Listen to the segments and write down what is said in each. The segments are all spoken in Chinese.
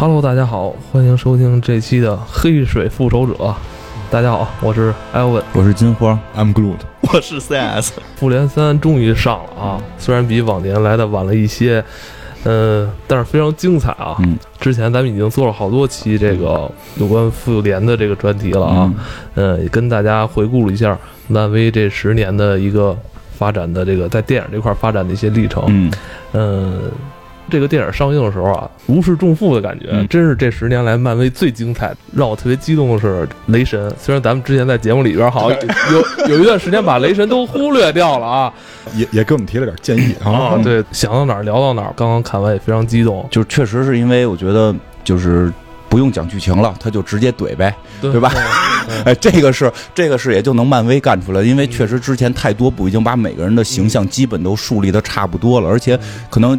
Hello，大家好，欢迎收听这期的《黑水复仇者》。大家好，我是 Alvin，，我是金花，I'm Groot，我是 CS。复联三终于上了啊，虽然比往年来的晚了一些，嗯，但是非常精彩啊。嗯，之前咱们已经做了好多期这个有关复联的这个专题了啊，嗯，也跟大家回顾了一下漫威这十年的一个发展的这个在电影这块发展的一些历程。嗯，嗯。这个电影上映的时候啊，如释重负的感觉，真是这十年来漫威最精彩。让我特别激动的是雷神，虽然咱们之前在节目里边好像有有一段时间把雷神都忽略掉了啊，也也给我们提了点建议啊。对，想到哪儿聊到哪儿。刚刚看完也非常激动，就确实是因为我觉得就是不用讲剧情了，他就直接怼呗，对吧？哎，这个是这个是也就能漫威干出来，因为确实之前太多部已经把每个人的形象基本都树立的差不多了，而且可能。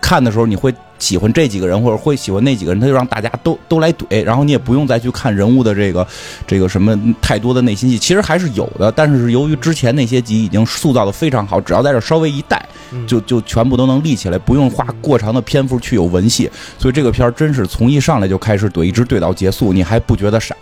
看的时候你会。喜欢这几个人，或者会喜欢那几个人，他就让大家都都来怼，然后你也不用再去看人物的这个这个什么太多的内心戏，其实还是有的，但是由于之前那些集已经塑造的非常好，只要在这稍微一带，就就全部都能立起来，不用花过长的篇幅去有文戏，所以这个片儿真是从一上来就开始怼，一直怼到结束，你还不觉得傻，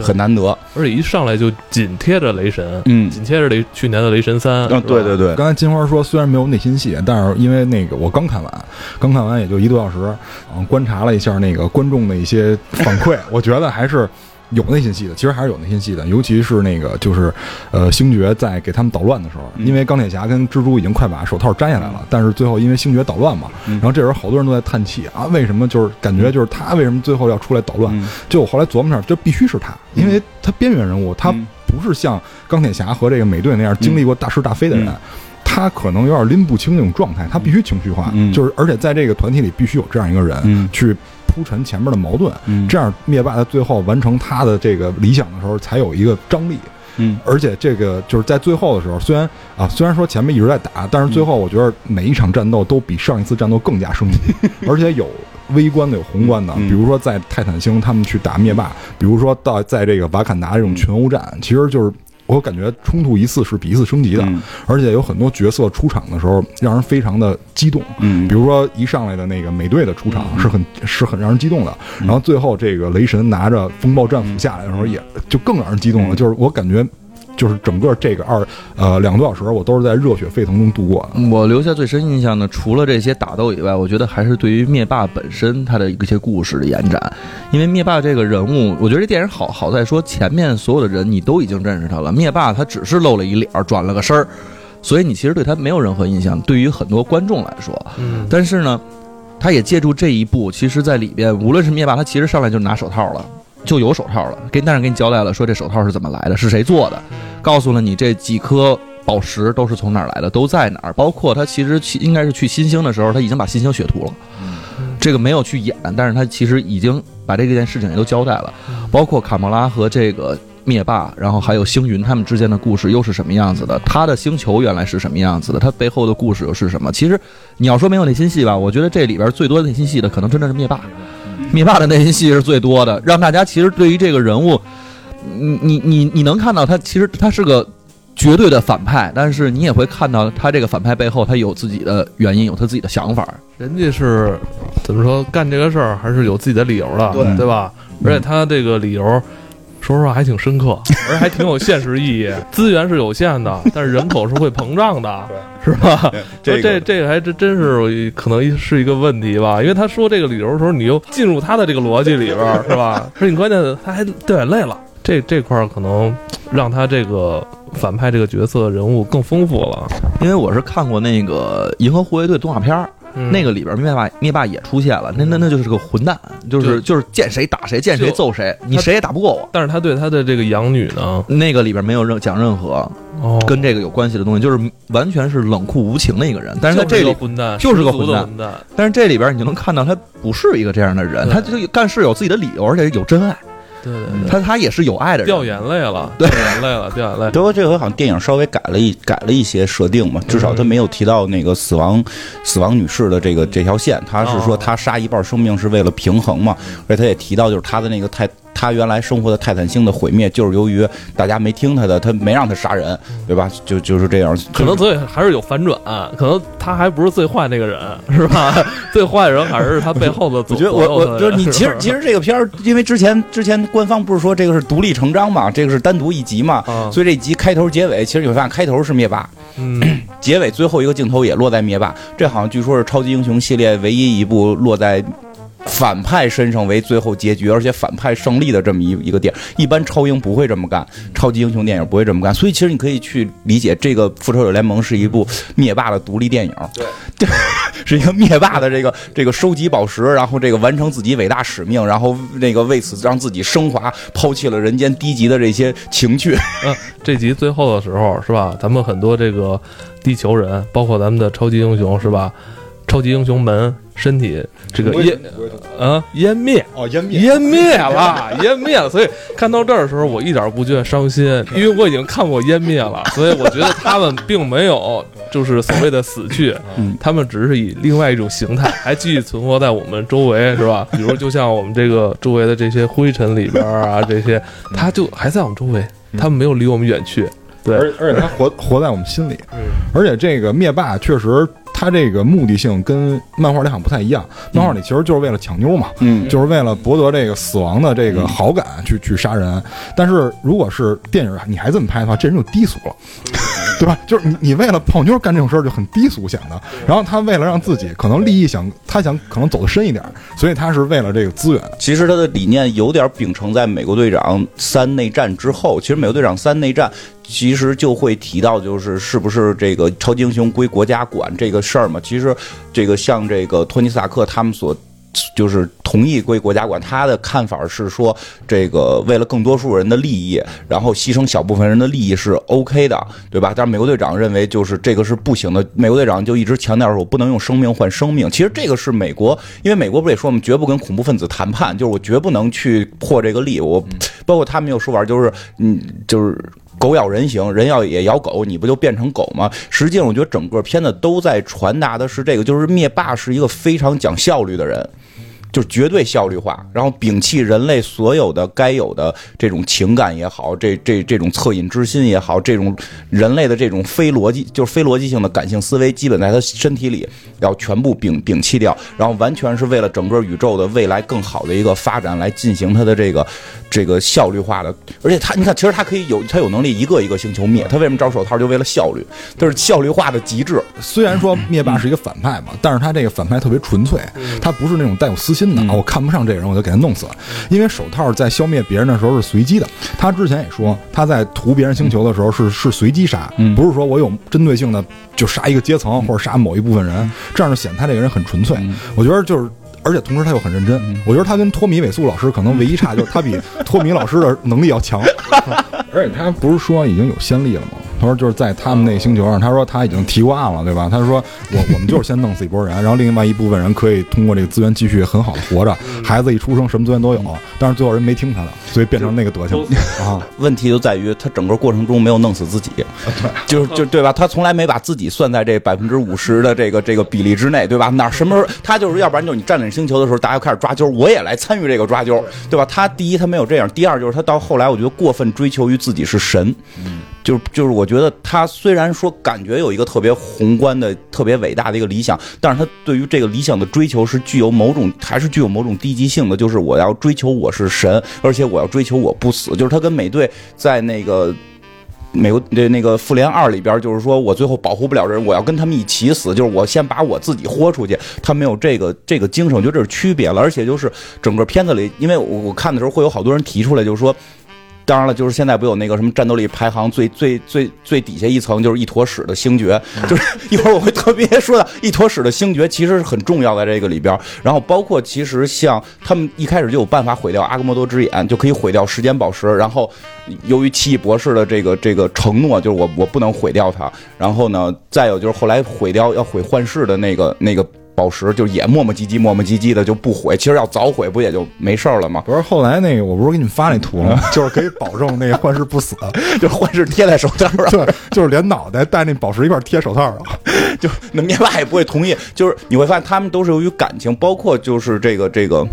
很难得，而且一上来就紧贴着雷神，嗯，紧贴着雷去年的雷神三，啊，对对对，刚才金花说虽然没有内心戏，但是因为那个我刚看完，刚看完也就一多小时，嗯。观察了一下那个观众的一些反馈，我觉得还是有内心戏的。其实还是有内心戏的，尤其是那个就是，呃，星爵在给他们捣乱的时候，因为钢铁侠跟蜘蛛已经快把手套摘下来了，但是最后因为星爵捣乱嘛，然后这时候好多人都在叹气啊，为什么就是感觉就是他为什么最后要出来捣乱？就我后来琢磨下，这必须是他，因为他边缘人物，他不是像钢铁侠和这个美队那样经历过大是大非的人。他可能有点拎不清那种状态，他必须情绪化，就是而且在这个团体里必须有这样一个人去铺陈前面的矛盾，这样灭霸在最后完成他的这个理想的时候才有一个张力。嗯，而且这个就是在最后的时候，虽然啊，虽然说前面一直在打，但是最后我觉得每一场战斗都比上一次战斗更加升级，而且有微观的，有宏观的。比如说在泰坦星他们去打灭霸，比如说到在这个瓦坎达这种群殴战，其实就是。我感觉冲突一次是比一次升级的，而且有很多角色出场的时候让人非常的激动。嗯，比如说一上来的那个美队的出场是很是很让人激动的，然后最后这个雷神拿着风暴战斧下来的时候，也就更让人激动了。就是我感觉。就是整个这个二呃两个多小时，我都是在热血沸腾中度过的。我留下最深印象呢，除了这些打斗以外，我觉得还是对于灭霸本身他的一些故事的延展。因为灭霸这个人物，我觉得这电影好好在说前面所有的人你都已经认识他了，灭霸他只是露了一脸，转了个身儿，所以你其实对他没有任何印象。对于很多观众来说，嗯，但是呢，他也借助这一步，其实在里边，无论是灭霸，他其实上来就拿手套了。就有手套了，给但是给你交代了，说这手套是怎么来的，是谁做的，告诉了你这几颗宝石都是从哪儿来的，都在哪儿，包括他其实去应该是去新星的时候，他已经把新星血涂了，这个没有去演，但是他其实已经把这件事情也都交代了，包括卡莫拉和这个灭霸，然后还有星云他们之间的故事又是什么样子的，他的星球原来是什么样子的，他背后的故事又是什么？其实你要说没有内心戏吧，我觉得这里边最多内心戏的可能真的是灭霸。灭霸的内心戏是最多的，让大家其实对于这个人物，你你你你能看到他其实他是个绝对的反派，但是你也会看到他这个反派背后他有自己的原因，有他自己的想法。人家是怎么说干这个事儿还是有自己的理由的，对对吧？而且他这个理由。说实话还挺深刻，而且还挺有现实意义。资源是有限的，但是人口是会膨胀的，是吧？这这这个还真真是可能是一个问题吧。因为他说这个理由的时候，你又进入他的这个逻辑里边，是吧？说你关键他还掉眼泪了，这这块儿可能让他这个反派这个角色人物更丰富了。因为我是看过那个《银河护卫队》动画片儿。那个里边灭霸灭霸也出现了，那那那就是个混蛋，就是就是见谁打谁，见谁揍谁，你谁也打不过我。但是他对他的这个养女呢，那个里边没有任讲任何跟这个有关系的东西，就是完全是冷酷无情的一个人。但是在这里混蛋就是个混蛋，但是这里边你就能看到他不是一个这样的人，他就干事有自己的理由，而且有真爱。对，他他也是有爱的人，掉眼泪了，掉眼泪了，掉眼泪。德国这回好像电影稍微改了一改了一些设定嘛，至少他没有提到那个死亡死亡女士的这个这条线，他是说他杀一半生命是为了平衡嘛，而且他也提到就是他的那个太。他原来生活的泰坦星的毁灭，就是由于大家没听他的，他没让他杀人，对吧？就就是这样。可能所以还是有反转，可能他还不是最坏那个人，是吧？最坏的人还是他背后的。我觉得我我就是你，其实其实这个片儿，因为之前之前官方不是说这个是独立成章嘛，这个是单独一集嘛，所以这集开头结尾，其实你会发现开头是灭霸，嗯，结尾最后一个镜头也落在灭霸，这好像据说是超级英雄系列唯一一部落在。反派身上为最后结局，而且反派胜利的这么一一个电影，一般超英不会这么干，超级英雄电影不会这么干，所以其实你可以去理解，这个复仇者联盟是一部灭霸的独立电影，对，是一个灭霸的这个这个收集宝石，然后这个完成自己伟大使命，然后那个为此让自己升华，抛弃了人间低级的这些情趣。嗯，这集最后的时候是吧？咱们很多这个地球人，包括咱们的超级英雄是吧？超级英雄们身体这个湮啊湮灭。哦湮灭。湮灭了 湮灭了，所以看到这儿的时候，我一点不觉得伤心，因为我已经看过湮灭了，所以我觉得他们并没有就是所谓的死去，他们只是以另外一种形态还继续存活在我们周围，是吧？比如就像我们这个周围的这些灰尘里边啊，这些他就还在我们周围，他们没有离我们远去，对，而而且他活活在我们心里，而且这个灭霸确实。他这个目的性跟漫画里好像不太一样，漫画里其实就是为了抢妞嘛，嗯，就是为了博得这个死亡的这个好感去去杀人。但是如果是电影，你还这么拍的话，这人就低俗了，对吧？就是你你为了泡妞干这种事儿就很低俗显得。然后他为了让自己可能利益想，他想可能走得深一点，所以他是为了这个资源。其实他的理念有点秉承在美国队长三内战之后。其实美国队长三内战。其实就会提到，就是是不是这个超级英雄归国家管这个事儿嘛？其实，这个像这个托尼斯塔克他们所就是同意归国家管，他的看法是说，这个为了更多数人的利益，然后牺牲小部分人的利益是 OK 的，对吧？但是美国队长认为就是这个是不行的。美国队长就一直强调说，我不能用生命换生命。其实这个是美国，因为美国不也说我们绝不跟恐怖分子谈判，就是我绝不能去破这个例。我包括他们有说法，就是嗯，就是。狗咬人行，人要也咬狗，你不就变成狗吗？实际上，我觉得整个片子都在传达的是这个，就是灭霸是一个非常讲效率的人。就是绝对效率化，然后摒弃人类所有的该有的这种情感也好，这这这种恻隐之心也好，这种人类的这种非逻辑，就是非逻辑性的感性思维，基本在他身体里要全部摒摒弃掉，然后完全是为了整个宇宙的未来更好的一个发展来进行他的这个这个效率化的。而且他，你看，其实他可以有他有能力一个一个星球灭，他为什么招手套？就为了效率，就是效率化的极致。虽然说灭霸是一个反派嘛，但是他这个反派特别纯粹，他不是那种带有私心。我看不上这人，我就给他弄死了。因为手套在消灭别人的时候是随机的。他之前也说，他在屠别人星球的时候是是随机杀，不是说我有针对性的就杀一个阶层或者杀某一部分人，这样就显他这个人很纯粹。我觉得就是，而且同时他又很认真。我觉得他跟托米·韦素老师可能唯一差就是他比托米老师的能力要强。而且他不是说已经有先例了吗？他说就是在他们那个星球上，他说他已经提过案了，对吧？他说我我们就是先弄死一波人，然后另外一部分人可以通过这个资源继续很好的活着，孩子一出生什么资源都有。但是最后人没听他的，所以变成那个德行啊。问题就在于他整个过程中没有弄死自己，就是就对吧？他从来没把自己算在这百分之五十的这个这个比例之内，对吧？哪什么时候他就是要不然就是你占领星球的时候，大家开始抓阄，我也来参与这个抓阄，对吧？他第一他没有这样，第二就是他到后来我觉得过分追求于自己是神。就是就是，我觉得他虽然说感觉有一个特别宏观的、特别伟大的一个理想，但是他对于这个理想的追求是具有某种，还是具有某种低级性的。就是我要追求我是神，而且我要追求我不死。就是他跟美队在那个美国那那个复联二里边，就是说我最后保护不了人，我要跟他们一起死。就是我先把我自己豁出去。他没有这个这个精神，我觉得这是区别了。而且就是整个片子里，因为我我看的时候会有好多人提出来，就是说。当然了，就是现在不有那个什么战斗力排行最最最最底下一层，就是一坨屎的星爵，就是一会儿我会特别说的一坨屎的星爵，其实是很重要在这个里边。然后包括其实像他们一开始就有办法毁掉阿格莫多之眼，就可以毁掉时间宝石。然后由于奇异博士的这个这个承诺，就是我我不能毁掉它。然后呢，再有就是后来毁掉要毁幻视的那个那个。宝石就也磨磨唧唧、磨磨唧唧的就不毁，其实要早毁不也就没事了吗？不是后来那个，我不是给你们发那图了吗？就是可以保证那个幻视不死，就幻视贴在手套上，对，就是连脑袋带那宝石一块贴手套上，就那灭霸也不会同意。就是你会发现他们都是由于感情，包括就是这个这个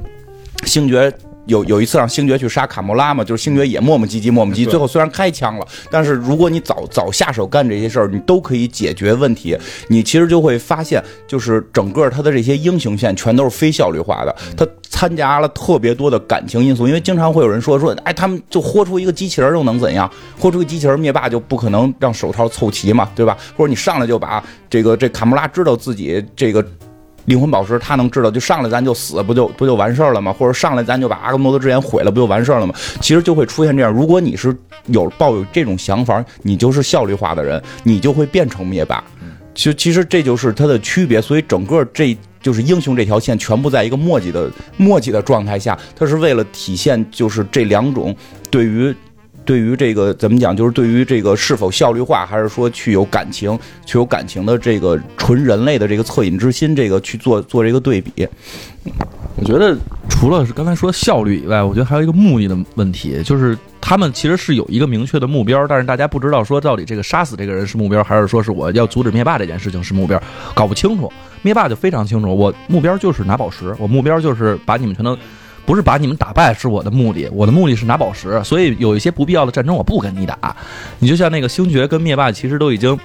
星爵。有有一次让星爵去杀卡莫拉嘛，就是星爵也磨磨唧唧磨磨唧，最后虽然开枪了，但是如果你早早下手干这些事儿，你都可以解决问题。你其实就会发现，就是整个他的这些英雄线全都是非效率化的，他参加了特别多的感情因素。因为经常会有人说说，哎，他们就豁出一个机器人又能怎样？豁出个机器人灭霸就不可能让手套凑齐嘛，对吧？或者你上来就把这个这卡莫拉知道自己这个。灵魂宝石，他能知道，就上来咱就死，不就不就完事儿了吗？或者上来咱就把阿格莫德之眼毁了，不就完事儿了吗？其实就会出现这样。如果你是有抱有这种想法，你就是效率化的人，你就会变成灭霸。其，其实这就是它的区别。所以，整个这就是英雄这条线全部在一个墨迹的墨迹的状态下，它是为了体现就是这两种对于。对于这个怎么讲，就是对于这个是否效率化，还是说去有感情、去有感情的这个纯人类的这个恻隐之心，这个去做做这个对比。我觉得除了是刚才说效率以外，我觉得还有一个目的的问题，就是他们其实是有一个明确的目标，但是大家不知道说到底这个杀死这个人是目标，还是说是我要阻止灭霸这件事情是目标，搞不清楚。灭霸就非常清楚，我目标就是拿宝石，我目标就是把你们全都。不是把你们打败是我的目的，我的目的是拿宝石，所以有一些不必要的战争我不跟你打。你就像那个星爵跟灭霸，其实都已经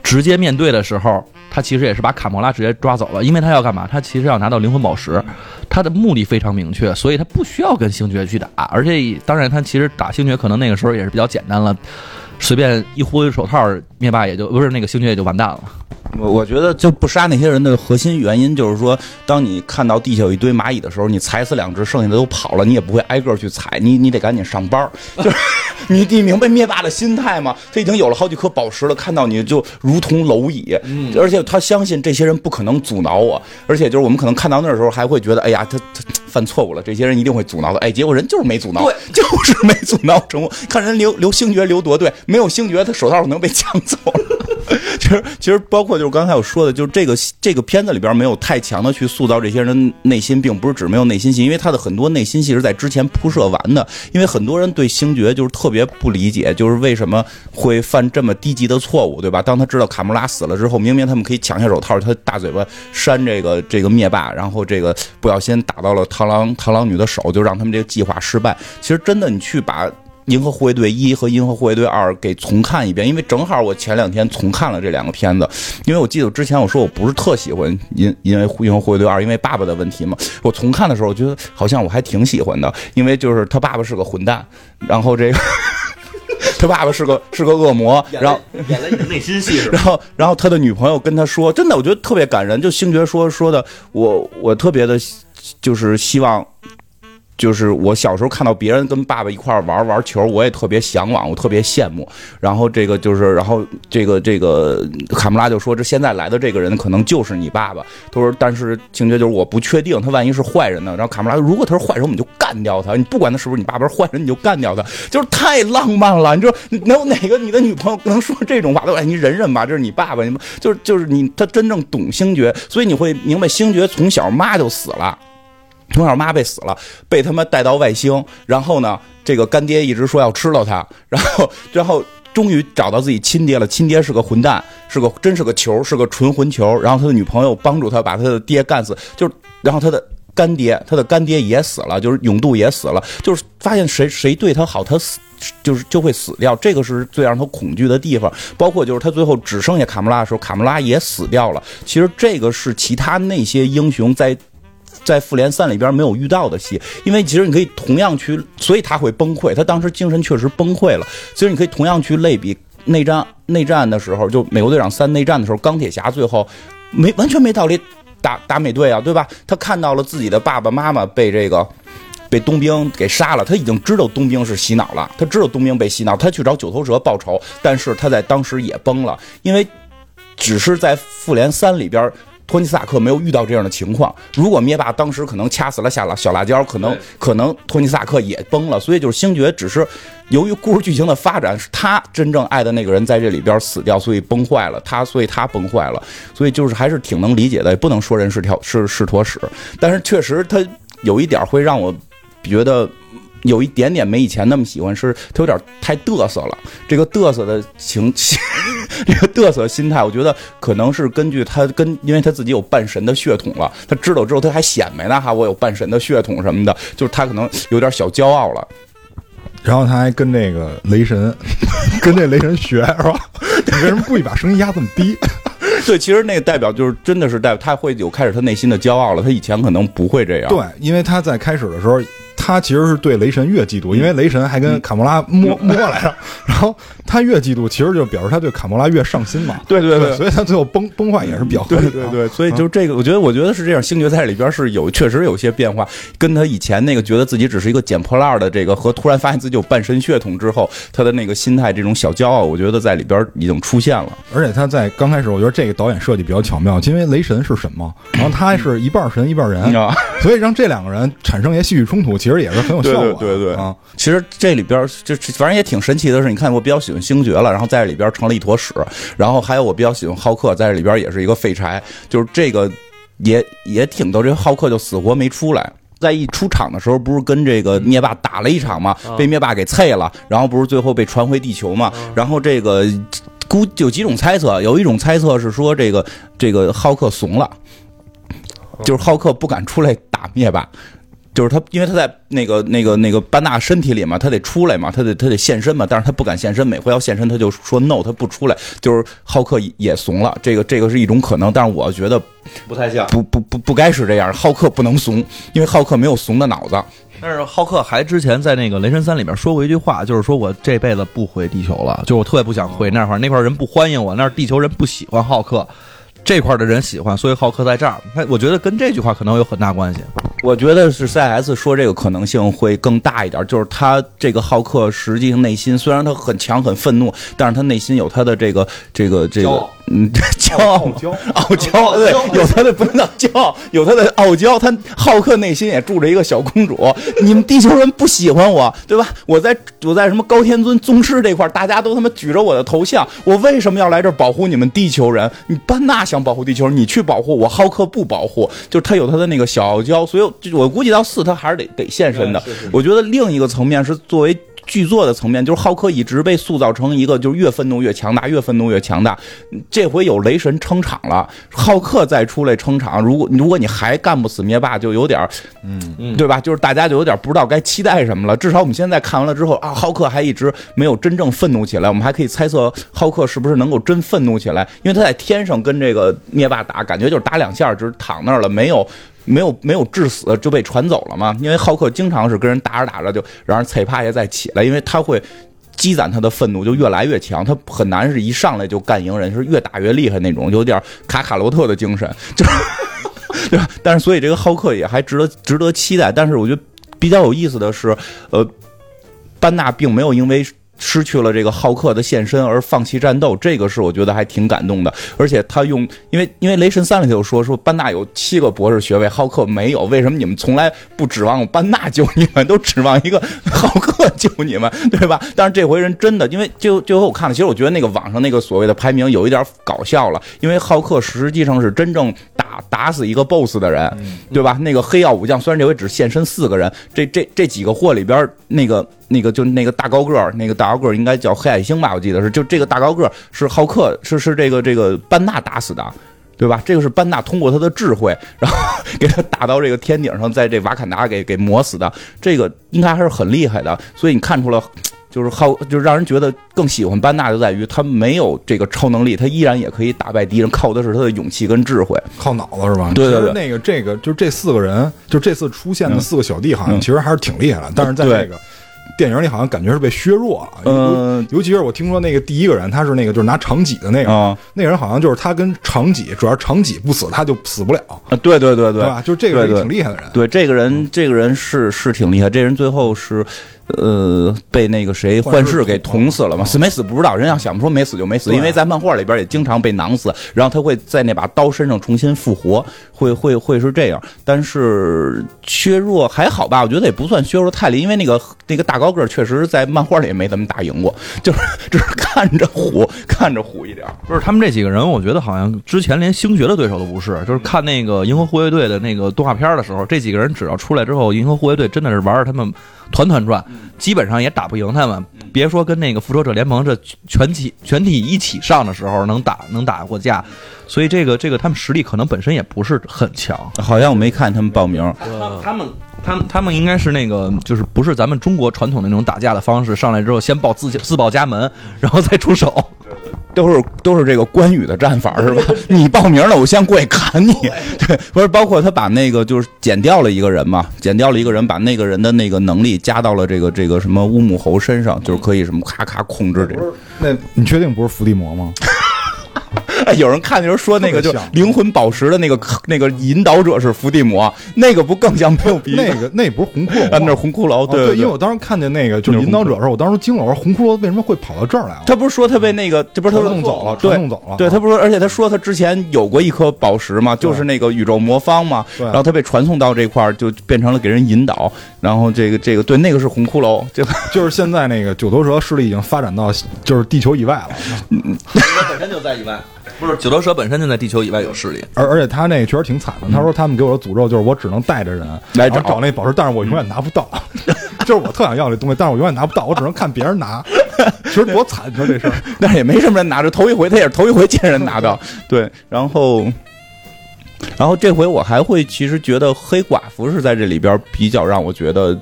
直接面对的时候，他其实也是把卡莫拉直接抓走了，因为他要干嘛？他其实要拿到灵魂宝石，他的目的非常明确，所以他不需要跟星爵去打。而且当然，他其实打星爵可能那个时候也是比较简单了，随便一挥手套，灭霸也就不是那个星爵也就完蛋了。我我觉得就不杀那些人的核心原因就是说，当你看到地下有一堆蚂蚁的时候，你踩死两只，剩下的都跑了，你也不会挨个去踩，你你得赶紧上班就是你你明白灭霸的心态吗？他已经有了好几颗宝石了，看到你就如同蝼蚁，而且他相信这些人不可能阻挠我，而且就是我们可能看到那时候还会觉得，哎呀，他他犯错误了，这些人一定会阻挠的，哎，结果人就是没阻挠，对，就是没阻挠成功。看人留留星爵留多对，没有星爵，他手套能被抢走。其实其实包括就是刚才我说的，就是这个这个片子里边没有太强的去塑造这些人内心，并不是指没有内心戏，因为他的很多内心戏是在之前铺设完的。因为很多人对星爵就是特别不理解，就是为什么会犯这么低级的错误，对吧？当他知道卡穆拉死了之后，明明他们可以抢下手套，他大嘴巴扇这个这个灭霸，然后这个不小心打到了螳螂螳螂女的手，就让他们这个计划失败。其实真的，你去把。银河护卫队一和银河护卫队二给重看一遍，因为正好我前两天重看了这两个片子，因为我记得之前我说我不是特喜欢银因为银河护卫队二，因为爸爸的问题嘛。我重看的时候，我觉得好像我还挺喜欢的，因为就是他爸爸是个混蛋，然后这个 他爸爸是个是个恶魔，然后演了你的内心戏，然后然后他的女朋友跟他说，真的我觉得特别感人，就星爵说说的，我我特别的，就是希望。就是我小时候看到别人跟爸爸一块玩玩球，我也特别向往，我特别羡慕。然后这个就是，然后这个这个卡穆拉就说：“这现在来的这个人可能就是你爸爸。”他说：“但是情节就是我不确定，他万一是坏人呢？”然后卡穆拉说：“如果他是坏人，我们就干掉他。你不管他是不是你爸爸是坏人，你就干掉他。就是太浪漫了。你说能有哪个你的女朋友能说这种话？都哎，你忍忍吧，这是你爸爸。你就是就是你，他真正懂星爵，所以你会明白，星爵从小妈就死了。”从小妈被死了，被他妈带到外星，然后呢，这个干爹一直说要吃了他，然后，然后终于找到自己亲爹了。亲爹是个混蛋，是个真是个球，是个纯混球。然后他的女朋友帮助他把他的爹干死，就是，然后他的干爹，他的干爹也死了，就是永度也死了，就是发现谁谁对他好，他死就是就会死掉。这个是最让他恐惧的地方。包括就是他最后只剩下卡穆拉的时候，卡穆拉也死掉了。其实这个是其他那些英雄在。在复联三里边没有遇到的戏，因为其实你可以同样去，所以他会崩溃。他当时精神确实崩溃了。其实你可以同样去类比内战，内战的时候，就美国队长三内战的时候，钢铁侠最后没完全没道理打打美队啊，对吧？他看到了自己的爸爸妈妈被这个被冬兵给杀了，他已经知道冬兵是洗脑了，他知道冬兵被洗脑，他去找九头蛇报仇，但是他在当时也崩了，因为只是在复联三里边。托尼斯塔克没有遇到这样的情况。如果灭霸当时可能掐死了小辣小辣椒，可能可能托尼斯塔克也崩了。所以就是星爵只是由于故事剧情的发展，是他真正爱的那个人在这里边死掉，所以崩坏了。他所以他崩坏了。所以就是还是挺能理解的，也不能说人是条是是坨屎。但是确实他有一点会让我觉得有一点点没以前那么喜欢，是他有点太嘚瑟了。这个嘚瑟的情，这个嘚瑟心态，我觉得可能是根据他跟，因为他自己有半神的血统了，他知道之后他还显摆呢哈，我有半神的血统什么的，就是他可能有点小骄傲了。然后他还跟那个雷神，跟那雷神学是吧？你为什么故意把声音压这么低？对，其实那个代表就是真的是代表他会有开始他内心的骄傲了，他以前可能不会这样。对，因为他在开始的时候。他其实是对雷神越嫉妒，因为雷神还跟卡莫拉摸摸来着，然后他越嫉妒，其实就表示他对卡莫拉越上心嘛。对对对，所以他最后崩崩坏也是比较合理。对对对，所以就这个，我觉得我觉得是这样，星爵在里边是有确实有些变化，跟他以前那个觉得自己只是一个捡破烂的这个，和突然发现自己有半神血统之后，他的那个心态这种小骄傲，我觉得在里边已经出现了。而且他在刚开始，我觉得这个导演设计比较巧妙，因为雷神是神嘛，然后他是一半神一半人，所以让这两个人产生一些戏剧冲突，其实也是很有效果。对对啊，其实这里边就反正也挺神奇的是，你看我比较喜欢星爵了，然后在这里边成了一坨屎，然后还有我比较喜欢浩克，在这里边也是一个废柴，就是这个也也挺逗，这浩克就死活没出来，在一出场的时候不是跟这个灭霸打了一场嘛，被灭霸给啐了，然后不是最后被传回地球嘛，然后这个估有几种猜测，有一种猜测是说这个这个浩克怂了，就是浩克不敢出来打灭霸。就是他，因为他在那个、那个、那个班纳身体里嘛，他得出来嘛，他得他得现身嘛，但是他不敢现身，每回要现身他就说 no，他不出来，就是浩克也怂了，这个这个是一种可能，但是我觉得不太像，不不不不该是这样，浩克不能怂，因为浩克没有怂的脑子。但是浩克还之前在那个雷神三里边说过一句话，就是说我这辈子不回地球了，就我特别不想回那块儿，那块儿人不欢迎我，那地球人不喜欢浩克。这块的人喜欢，所以浩克在这儿。他我觉得跟这句话可能有很大关系。我觉得是 CS 说这个可能性会更大一点，就是他这个浩克实际上内心虽然他很强很愤怒，但是他内心有他的这个这个这个。嗯，骄傲，傲娇，对，有他的不能叫骄傲，有他的傲娇。他浩克内心也住着一个小公主。你们地球人不喜欢我，对吧？我在我在什么高天尊宗师这块，大家都他妈举着我的头像。我为什么要来这儿保护你们地球人？你班纳想保护地球，你去保护我，浩克不保护。就是他有他的那个小傲娇，所以我估计到四他还是得得现身的。我觉得另一个层面是作为。剧作的层面，就是浩克一直被塑造成一个，就是越愤怒越强大，越愤怒越强大。这回有雷神撑场了，浩克再出来撑场，如果如果你还干不死灭霸，就有点，嗯，对吧？就是大家就有点不知道该期待什么了。至少我们现在看完了之后啊，浩克还一直没有真正愤怒起来，我们还可以猜测浩克是不是能够真愤怒起来，因为他在天上跟这个灭霸打，感觉就是打两下，就是躺那儿了，没有。没有没有致死就被传走了嘛？因为浩克经常是跟人打着打着就让人踩趴下再起来，因为他会积攒他的愤怒就越来越强，他很难是一上来就干赢人，是越打越厉害那种，有点卡卡罗特的精神，就是对吧？但是所以这个浩克也还值得值得期待。但是我觉得比较有意思的是，呃，班纳并没有因为。失去了这个浩克的现身而放弃战斗，这个是我觉得还挺感动的。而且他用，因为因为雷神三里头说说班纳有七个博士学位，浩克没有，为什么你们从来不指望班纳救你们，都指望一个浩克救你们，对吧？但是这回人真的，因为就就我看了，其实我觉得那个网上那个所谓的排名有一点搞笑了，因为浩克实际上是真正打打死一个 BOSS 的人，对吧？那个黑曜武将虽然这回只现身四个人，这这这几个货里边那个。那个就那个大高个儿，那个大高个儿应该叫黑矮星吧？我记得是，就这个大高个儿是浩克，是是这个这个班纳打死的，对吧？这个是班纳通过他的智慧，然后给他打到这个天顶上，在这瓦坎达给给磨死的，这个应该还是很厉害的。所以你看出了，就是浩，就是让人觉得更喜欢班纳，就在于他没有这个超能力，他依然也可以打败敌人，靠的是他的勇气跟智慧，靠脑子是吧？对对对。那个这个就这四个人，就这次出现的四个小弟，好像其实还是挺厉害的，但是在这个。电影里好像感觉是被削弱了，嗯，尤其是我听说那个第一个人，他是那个就是拿长戟的那个，那个人好像就是他跟长戟，主要长戟不死，他就死不了啊。对对对对，吧？就这个挺厉害的人。对，这个人这个人是是挺厉害，这人最后是呃，被那个谁幻视给捅死了嘛？死没死不知道，人要想说没死就没死，因为在漫画里边也经常被囊死，然后他会在那把刀身上重新复活，会会会是这样。但是削弱还好吧，我觉得也不算削弱太厉，因为那个那个大高个确实在漫画里也没怎么打赢过，就是 只是看着虎，看着虎一点。不是他们这几个人，我觉得好像之前连星爵的对手都不是，就是看那个银河护卫队的那个动画片的时候，这几个人只要出来之后，银河护卫队真的是玩着他们。团团转，基本上也打不赢他们。别说跟那个复仇者联盟这全体全体一起上的时候能打能打过架，所以这个这个他们实力可能本身也不是很强。好像我没看他们报名。他们他们他们应该是那个就是不是咱们中国传统的那种打架的方式，上来之后先报自自报家门，然后再出手。都是都是这个关羽的战法是吧？你报名了，我先过去砍你。对，不是包括他把那个就是减掉了一个人嘛，减掉了一个人，把那个人的那个能力加到了这个这个什么乌木猴身上，就是可以什么咔咔控制这个。那你确定不是伏地魔吗？有人看的时候说那个就灵魂宝石的那个那个引导者是伏地魔，那个不更像没有鼻？那个那不是红骷髅 啊？那是红骷髅。对，因为我当时看见那个就是引导者的时候，我当时惊了，我说红骷髅为什么会跑到这儿来了？他不是说他被那个这不是他弄走了？对，弄走了。对他不是说，而且他说他之前有过一颗宝石嘛，就是那个宇宙魔方嘛，然后他被传送到这块儿，就变成了给人引导。然后这个这个对，那个是红骷髅，就 就是现在那个九头蛇势力已经发展到就是地球以外了。嗯，他本身就在以外。不是九头蛇本身就在地球以外有势力，而而且他那确实挺惨的。他说他们给我的诅咒就是我只能带着人来找找那宝石，但是我永远拿不到。就是我特想要这东西，但是我永远拿不到，我只能看别人拿。其实多惨，你说这事儿。但是也没什么人拿着，头一回他也是头一回见人拿到。对，然后，然后这回我还会其实觉得黑寡妇是在这里边比较让我觉得，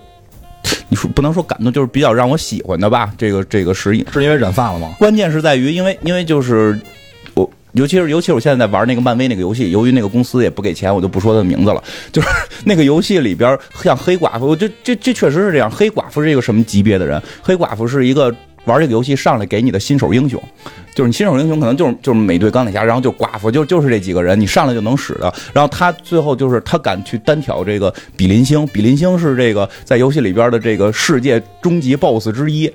你说不能说感动，就是比较让我喜欢的吧。这个这个是是因为染发了吗？关键是在于，因为因为就是。尤其是尤其是我现在在玩那个漫威那个游戏，由于那个公司也不给钱，我就不说他的名字了。就是那个游戏里边，像黑寡妇，这这这确实是这样。黑寡妇是一个什么级别的人？黑寡妇是一个玩这个游戏上来给你的新手英雄，就是你新手英雄可能就是就是美队、钢铁侠，然后就寡妇，就就是这几个人，你上来就能使的。然后他最后就是他敢去单挑这个比邻星，比邻星是这个在游戏里边的这个世界终极 BOSS 之一。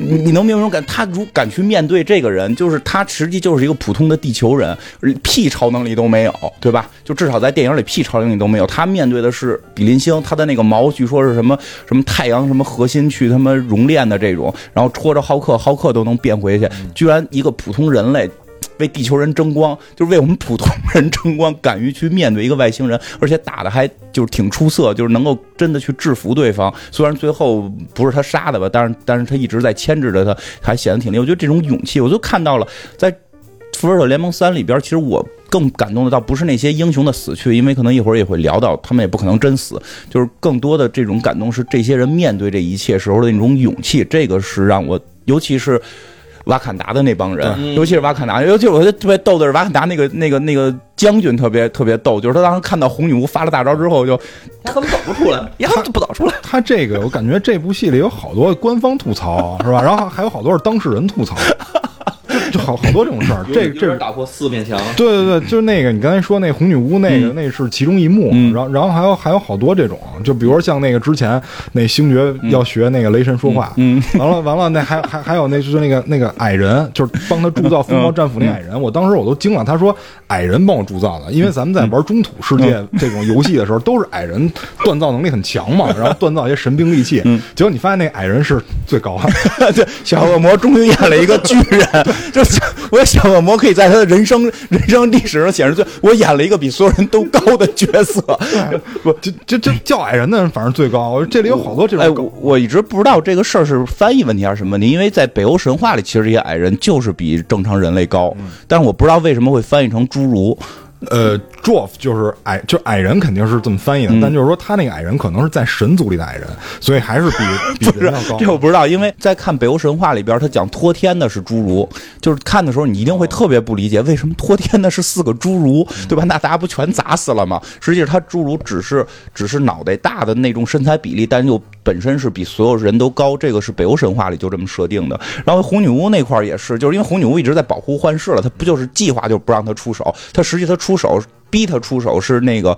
你你能明白感？他如敢去面对这个人，就是他实际就是一个普通的地球人，屁超能力都没有，对吧？就至少在电影里屁超能力都没有。他面对的是比邻星，他的那个毛据说是什么什么太阳什么核心去他妈熔炼的这种，然后戳着浩克，浩克都能变回去，居然一个普通人类。为地球人争光，就是为我们普通人争光，敢于去面对一个外星人，而且打的还就是挺出色，就是能够真的去制服对方。虽然最后不是他杀的吧，但是但是他一直在牵制着他，还显得挺厉害。我觉得这种勇气，我就看到了在《复仇者联盟三》里边。其实我更感动的倒不是那些英雄的死去，因为可能一会儿也会聊到，他们也不可能真死。就是更多的这种感动是这些人面对这一切时候的那种勇气，这个是让我，尤其是。瓦坎达的那帮人，尤其是瓦坎达，尤其我觉得特别逗的是瓦坎达那个那个那个将军特别特别逗，就是他当时看到红女巫发了大招之后，就他怎么走不出来？他就不走出来。他这个我感觉这部戏里有好多官方吐槽，是吧？然后还有好多是当事人吐槽。就好好多这种事儿，这这是打破四面墙。对对对，就是那个你刚才说那红女巫那个，那是其中一幕。然后然后还有还有好多这种，就比如像那个之前那星爵要学那个雷神说话，嗯，完了完了，那还还还有那就是那个那个矮人，就是帮他铸造 风暴战斧那矮人，我当时我都惊了。他说矮人帮我铸造的，因为咱们在玩中土世界这种游戏的时候，都是矮人锻造能力很强嘛，然后锻造一些神兵利器。结果你发现那矮人是最高的，对，小恶魔终于演了一个巨人。我小恶魔可以在他的人生人生历史上显示最，我演了一个比所有人都高的角色，不，这这这叫矮人的人反正最高。这里有好多这种，哎，我一直不知道这个事儿是翻译问题还是什么问题，因为在北欧神话里，其实这些矮人就是比正常人类高，但是我不知道为什么会翻译成侏儒。呃，dwarf 就是矮，就矮人肯定是这么翻译的，但就是说他那个矮人可能是在神族里的矮人，所以还是比 比人要高。这我不知道，因为在看北欧神话里边，他讲托天的是侏儒，就是看的时候你一定会特别不理解，为什么托天的是四个侏儒，对吧？那大家不全砸死了吗？实际上他侏儒只是只是脑袋大的那种身材比例，但又本身是比所有人都高，这个是北欧神话里就这么设定的。然后红女巫那块也是，就是因为红女巫一直在保护幻视了，他不就是计划就不让他出手，他实际他出。出手逼他出手是那个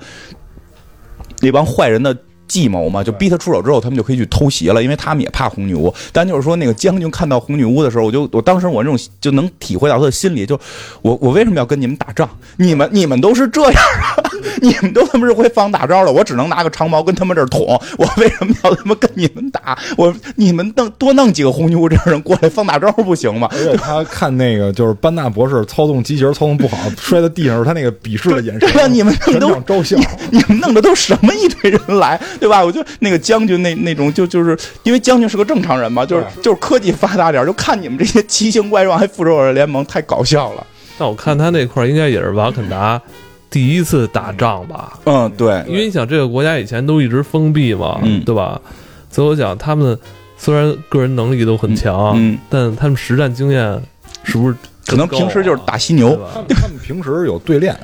那帮坏人的计谋嘛，就逼他出手之后，他们就可以去偷袭了，因为他们也怕红女巫。但就是说，那个将军看到红女巫的时候，我就我当时我这种就能体会到他的心理，就我我为什么要跟你们打仗？你们你们都是这样啊，你们都他妈是会放大招的，我只能拿个长矛跟他们这儿捅，我为什么要他妈跟你们打？我你们弄多弄几个红女巫这样人过来放大招不行吗？而且他看那个就是班纳博士操纵机器人操纵不好，摔在地上时，他那个鄙视的眼神，对吧？你们全都场招笑。你们弄的都什么一堆人来，对吧？我就那个将军那那种就就是因为将军是个正常人嘛，就是就是科技发达点，就看你们这些奇形怪状还复仇者联盟太搞笑了。但我看他那块儿应该也是瓦肯达第一次打仗吧？嗯，对，因为你想这个国家以前都一直封闭嘛，嗯对吧？所以我想他们虽然个人能力都很强，嗯，但他们实战经验是不是可能平时就是打犀牛？他们他们平时有对练，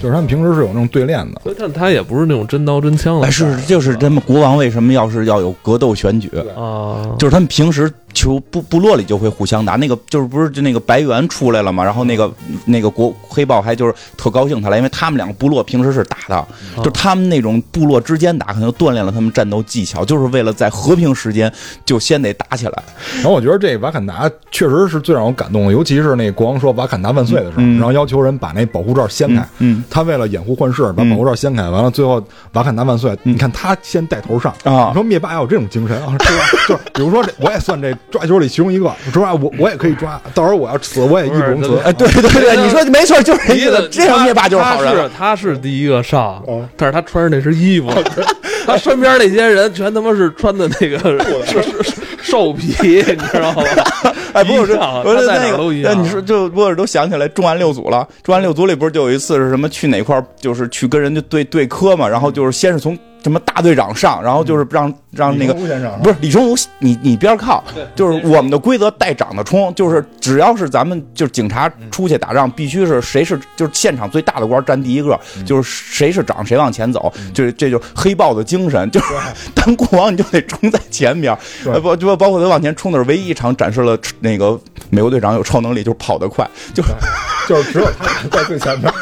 就是他们平时是有那种对练的。但他也不是那种真刀真枪的哎，是就是他们国王为什么要是要有格斗选举？啊，就是他们平时求部部落里就会互相打，那个就是不是就那个白猿出来了嘛，然后那个那个国黑豹还就是特高兴他来，因为他们两个部落平时是打的，就他们那种部落之间打，可能锻炼了他们战斗技巧，就是为了在和平时间就先得打起来。然后我觉得这瓦坎达确实是最让我感动的，尤其是那国王说瓦坎达万岁的时候，嗯然后要求人把那保护罩掀开。嗯他为了掩护幻视，把保护罩掀开，完了最后瓦坎达万岁。你看他先带头上啊你说灭霸要有这种精神啊，是吧？就是比如说这，我也算这抓阄里其中一个，是吧？我我也可以抓，到时候我要死我也义不容辞。哎，对对对，你说没错，就是这意思。这样灭霸就是好他人。是他是第一个上哦，但是他穿着那身衣服，他身边那些人全他妈是穿的那个是是是兽皮，你知道吗？哎，不是，一样不是在哪那个，儿都一样那你说就波尔都想起来重案六组了。重案六组里不是就有一次是什么去哪块，就是去跟人家对对磕嘛，然后就是先是从什么大队长上，然后就是让让那个不是李成儒，你你边儿靠，就是我们的规则带长的冲，就是只要是咱们就是警察出去打仗，必须是谁是就是现场最大的官占第一个，就是谁是长谁往前走，就是这就是黑豹的精神，就是 当国王你就得冲在前边儿，呃不就包括他往前冲的是唯一一场展示了那个美国队长有超能力，就是跑得快，就就是只有他在最前面。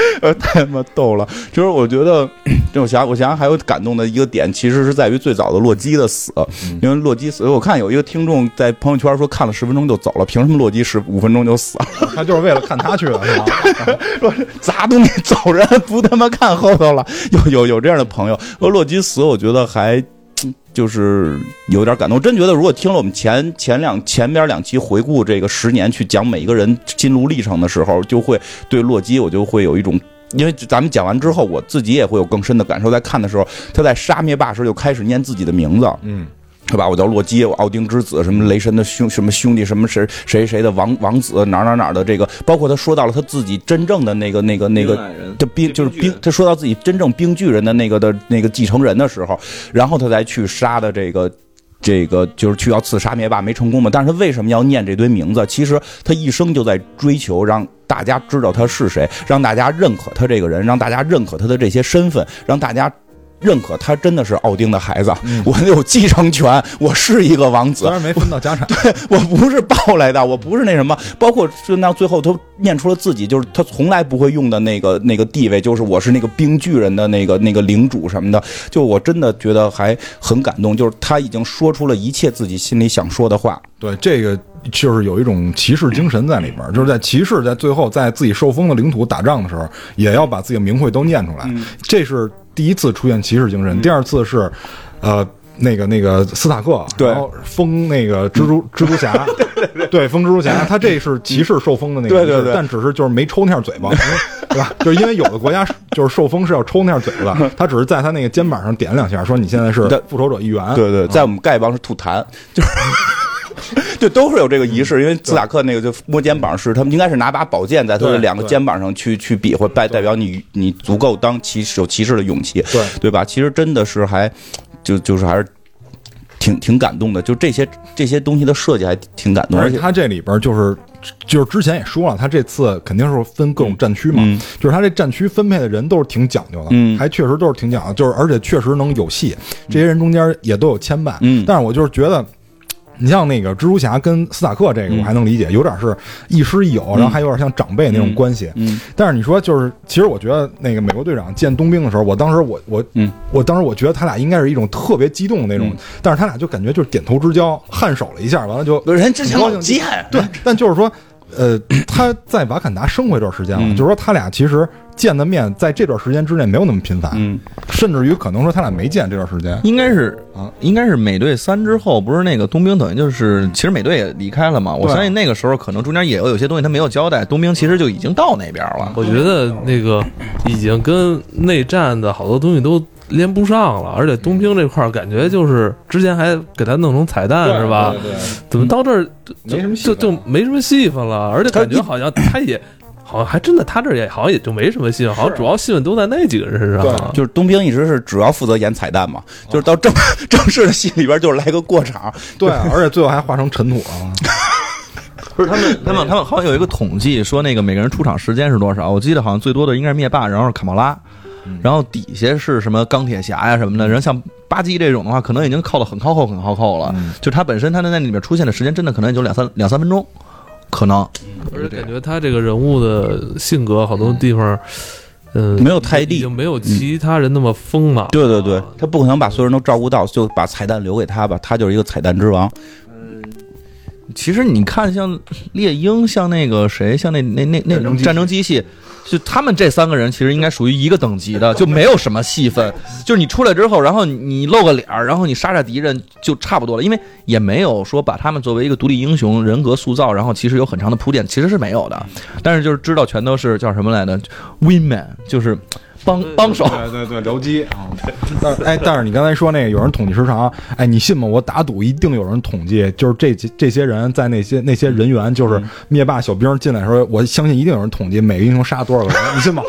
呃，太他妈逗了！就是我觉得，这种侠，我想想还有感动的一个点，其实是在于最早的洛基的死，因为洛基死，我看有一个听众在朋友圈说看了十分钟就走了，凭什么洛基十五分钟就死了？他就是为了看他去的，是吧？说砸东西走人，不他妈看后头了。有有有这样的朋友说洛基死，我觉得还。就是有点感动，真觉得如果听了我们前前两前边两期回顾这个十年去讲每一个人心路历程的时候，就会对洛基我就会有一种，因为咱们讲完之后，我自己也会有更深的感受。在看的时候，他在杀灭霸时候就开始念自己的名字，嗯，对吧？我叫洛基，我奥丁之子，什么雷神的兄，什么兄弟，什么谁谁谁的王王子，哪哪哪的这个，包括他说到了他自己真正的那个那个那个这兵就是兵，他说到自己真正冰巨人的那个的那个继承人的时候，然后他才去杀的这个。这个就是去要刺杀灭霸没成功嘛，但是他为什么要念这堆名字？其实他一生就在追求让大家知道他是谁，让大家认可他这个人，让大家认可他的这些身份，让大家认可他真的是奥丁的孩子，我有继承权，我是一个王子。当，然没分到家产，对我不是抱来的，我不是那什么，包括就到最后，他念出了自己就是他从来不会用的那个那个地位，就是我是那个冰巨人的那个那个领主什么的，就我真的觉得还很感动，就是他已经说出了一切自己心里想说的话。对这个就是有一种骑士精神在里边儿，就是在骑士在最后在自己受封的领土打仗的时候，也要把自己的名讳都念出来。这是第一次出现骑士精神，第二次是，呃。那个那个斯塔克，对。然后封那个蜘蛛蜘蛛侠，对封蜘蛛侠，他这是骑士受封的那个，对对对。但只是就是没抽那下嘴巴，对吧？就是因为有的国家就是受封是要抽那下嘴巴的，他只是在他那个肩膀上点两下，说你现在是复仇者一员，对对，在我们丐帮是吐痰，就是。就都是有这个仪式，因为斯塔克那个就摸肩膀是他们应该是拿把宝剑在他的两个肩膀上去去比划，代代表你你足够当骑士有骑士的勇气，对。对吧？其实真的是还就就是还是挺挺感动的，就这些这些东西的设计还挺感动，而且而且他这里边就是就是之前也说了，他这次肯定是分各种战区嘛，嗯。就是他这战区分配的人都是挺讲究的，嗯。还确实都是挺讲究，就是而且确实能有戏，这些人中间也都有牵绊，嗯。但是我就是觉得。你像那个蜘蛛侠跟斯塔克这个，我还能理解，有点是亦师亦友，然后还有点像长辈那种关系。嗯，但是你说就是，其实我觉得那个美国队长见冬兵的时候，我当时我我嗯，我当时我觉得他俩应该是一种特别激动的那种，但是他俩就感觉就是点头之交，颔首了一下，完了就人之前老见，对，但就是说。呃，他在瓦坎达生活一段时间了，就是说他俩其实见的面在这段时间之内没有那么频繁，嗯，甚至于可能说他俩没见这段时间，应该是啊，应该是美队三之后，不是那个冬兵等于就是其实美队也离开了嘛，我相信那个时候可能中间也有有些东西他没有交代，冬兵其实就已经到那边了。我觉得那个已经跟内战的好多东西都。连不上了，而且冬兵这块儿感觉就是之前还给他弄成彩蛋是吧？怎么到这儿没什么就就没什么戏份了？而且感觉好像他也好像还真的他这也好像也就没什么戏份，好像主要戏份都在那几个人身上。就是冬兵一直是主要负责演彩蛋嘛，就是到正正式的戏里边就是来个过场。对，而且最后还化成尘土了。不是他们，他们他们好像有一个统计说那个每个人出场时间是多少？我记得好像最多的应该是灭霸，然后是卡莫拉。然后底下是什么钢铁侠呀什么的，然后像巴基这种的话，可能已经靠的很靠后很靠后了。就他本身他在那里面出现的时间，真的可能也就两三两三分钟，可能。而且感觉他这个人物的性格好多地方，嗯，没有太利，就没有其他人那么疯了。对对对，他不可能把所有人都照顾到，就把彩蛋留给他吧，他就是一个彩蛋之王。嗯，其实你看，像猎鹰，像那个谁，像那那那那种战争机器。就他们这三个人其实应该属于一个等级的，就没有什么戏份。就是你出来之后，然后你露个脸儿，然后你杀杀敌人就差不多了，因为也没有说把他们作为一个独立英雄人格塑造，然后其实有很长的铺垫，其实是没有的。但是就是知道全都是叫什么来着，Win Man，就是。帮帮手，对对对，僚机啊！但哎，但是你刚才说那个有人统计时长，哎，你信吗？我打赌一定有人统计，就是这这些人在那些那些人员，就是灭霸小兵进来的时候，我相信一定有人统计每个英雄杀多少个人，你信吗？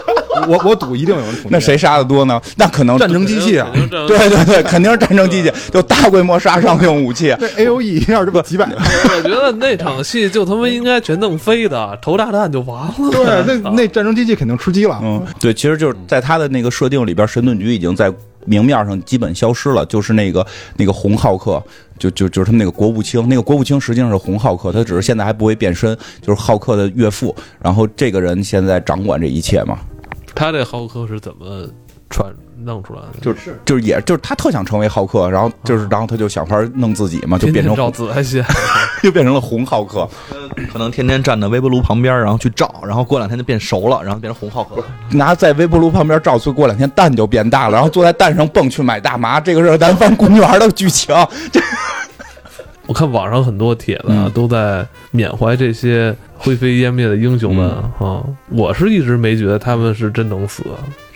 我我赌一定有人。那谁杀的多呢？那可能战争机器啊！对对对，肯定是战争机器，就大规模杀伤性武器。那 A O E 一下这不几百？我觉得那场戏就他妈应该全弄飞的，投炸弹就完了。对，那那战争机器肯定吃鸡了。嗯，对，其实就是在他的那个设定里边，神盾局已经在明面上基本消失了。就是那个那个红浩克，就就就是他们那个国务卿，那个国务卿实际上是红浩克，他只是现在还不会变身，就是浩克的岳父。然后这个人现在掌管这一切嘛。他这浩克是怎么传弄出来的？就是就是也就是他特想成为浩克，然后就是然后他就想法弄自己嘛，就变成照紫还行，就变成了红浩克。可能天天站在微波炉旁边，然后去照，然后过两天就变熟了，然后变成红浩克。拿在微波炉旁边照，所以过两天蛋就变大了，然后坐在蛋上蹦去买大麻。这个是南方公园的剧情。这 我看网上很多帖子啊都在缅怀这些灰飞烟灭的英雄们啊！我是一直没觉得他们是真能死，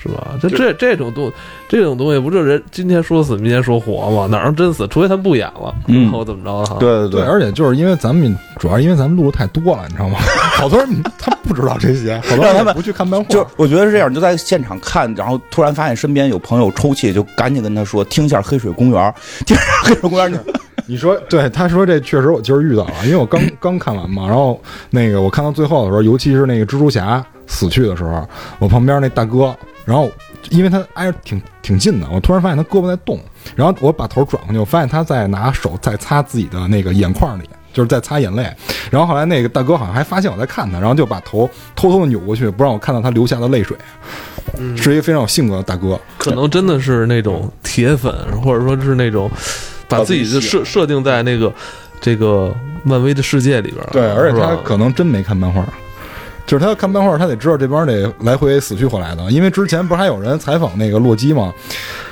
是吧？就这这种东这种东西，不就人今天说死，明天说活吗？哪能真死？除非他们不演了，然后怎么着？对对对，而且就是因为咱们主要因为咱们录的太多了，你知道吗？好多人他不知道这些，好多人他们不去看漫画。就我觉得是这样，就在现场看，然后突然发现身边有朋友抽泣，就赶紧跟他说：“听一下《黑水公园》，听《黑水公园》。”你说对，他说这确实我今儿遇到了，因为我刚 刚看完嘛，然后那个我看到最后的时候，尤其是那个蜘蛛侠死去的时候，我旁边那大哥，然后因为他挨着挺挺近的，我突然发现他胳膊在动，然后我把头转过去，我发现他在拿手在擦自己的那个眼眶里，就是在擦眼泪，然后后来那个大哥好像还发现我在看他，然后就把头偷偷的扭过去，不让我看到他流下的泪水，是一个非常有性格的大哥，可能真的是那种铁粉，或者说是那种。把自己的设设定在那个这个漫威的世界里边对，而且他可能真没看漫画，就是他看漫画，他得知道这帮得来回死去活来的。因为之前不是还有人采访那个洛基吗？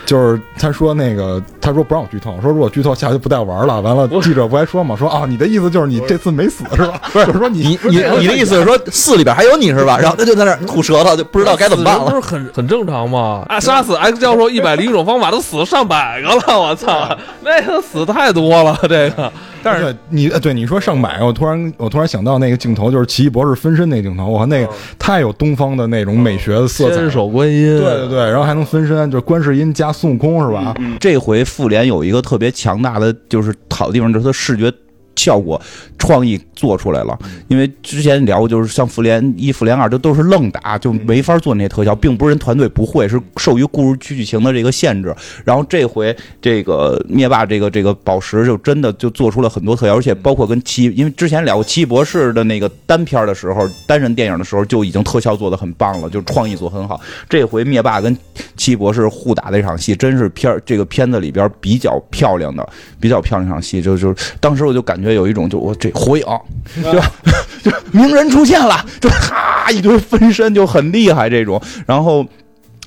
就是他说那个，他说不让我剧透，说如果剧透下回就不带玩了。完了，记者不还说吗？说啊，你的意思就是你这次没死是吧？不是，就是说你你你的意思是说四里边还有你是吧？然后他就在那吐舌头，就不知道该怎么办了。不是很很正常吗？啊，杀死 X 教授一百零一种方法都死了上百个了，我操，那个死太多了，这个。但是你对你说上百，我突然我突然想到那个镜头，就是奇异博士分身那镜头，我那个太有东方的那种美学的色彩。千手观音，对对对，然后还能分身，就是观世音加孙悟空是吧？这回复联有一个特别强大的，就是好的地方，就是它视觉效果创意做出来了，因为之前聊过，就是像复联一、复联二，这都是愣打，就没法做那些特效，并不是人团队不会，是受于故事剧情的这个限制。然后这回这个灭霸这个这个宝石就真的就做出了很多特效，而且包括跟奇，因为之前聊过奇异博士的那个单片的时候，单人电影的时候就已经特效做的很棒了，就创意做很好。这回灭霸跟奇异博士互打那场戏，真是片这个片子里边比较漂亮的、比较漂亮一场戏，就就当时我就感觉。有一种就我这火影，就就鸣人出现了，就哈一堆分身就很厉害这种，然后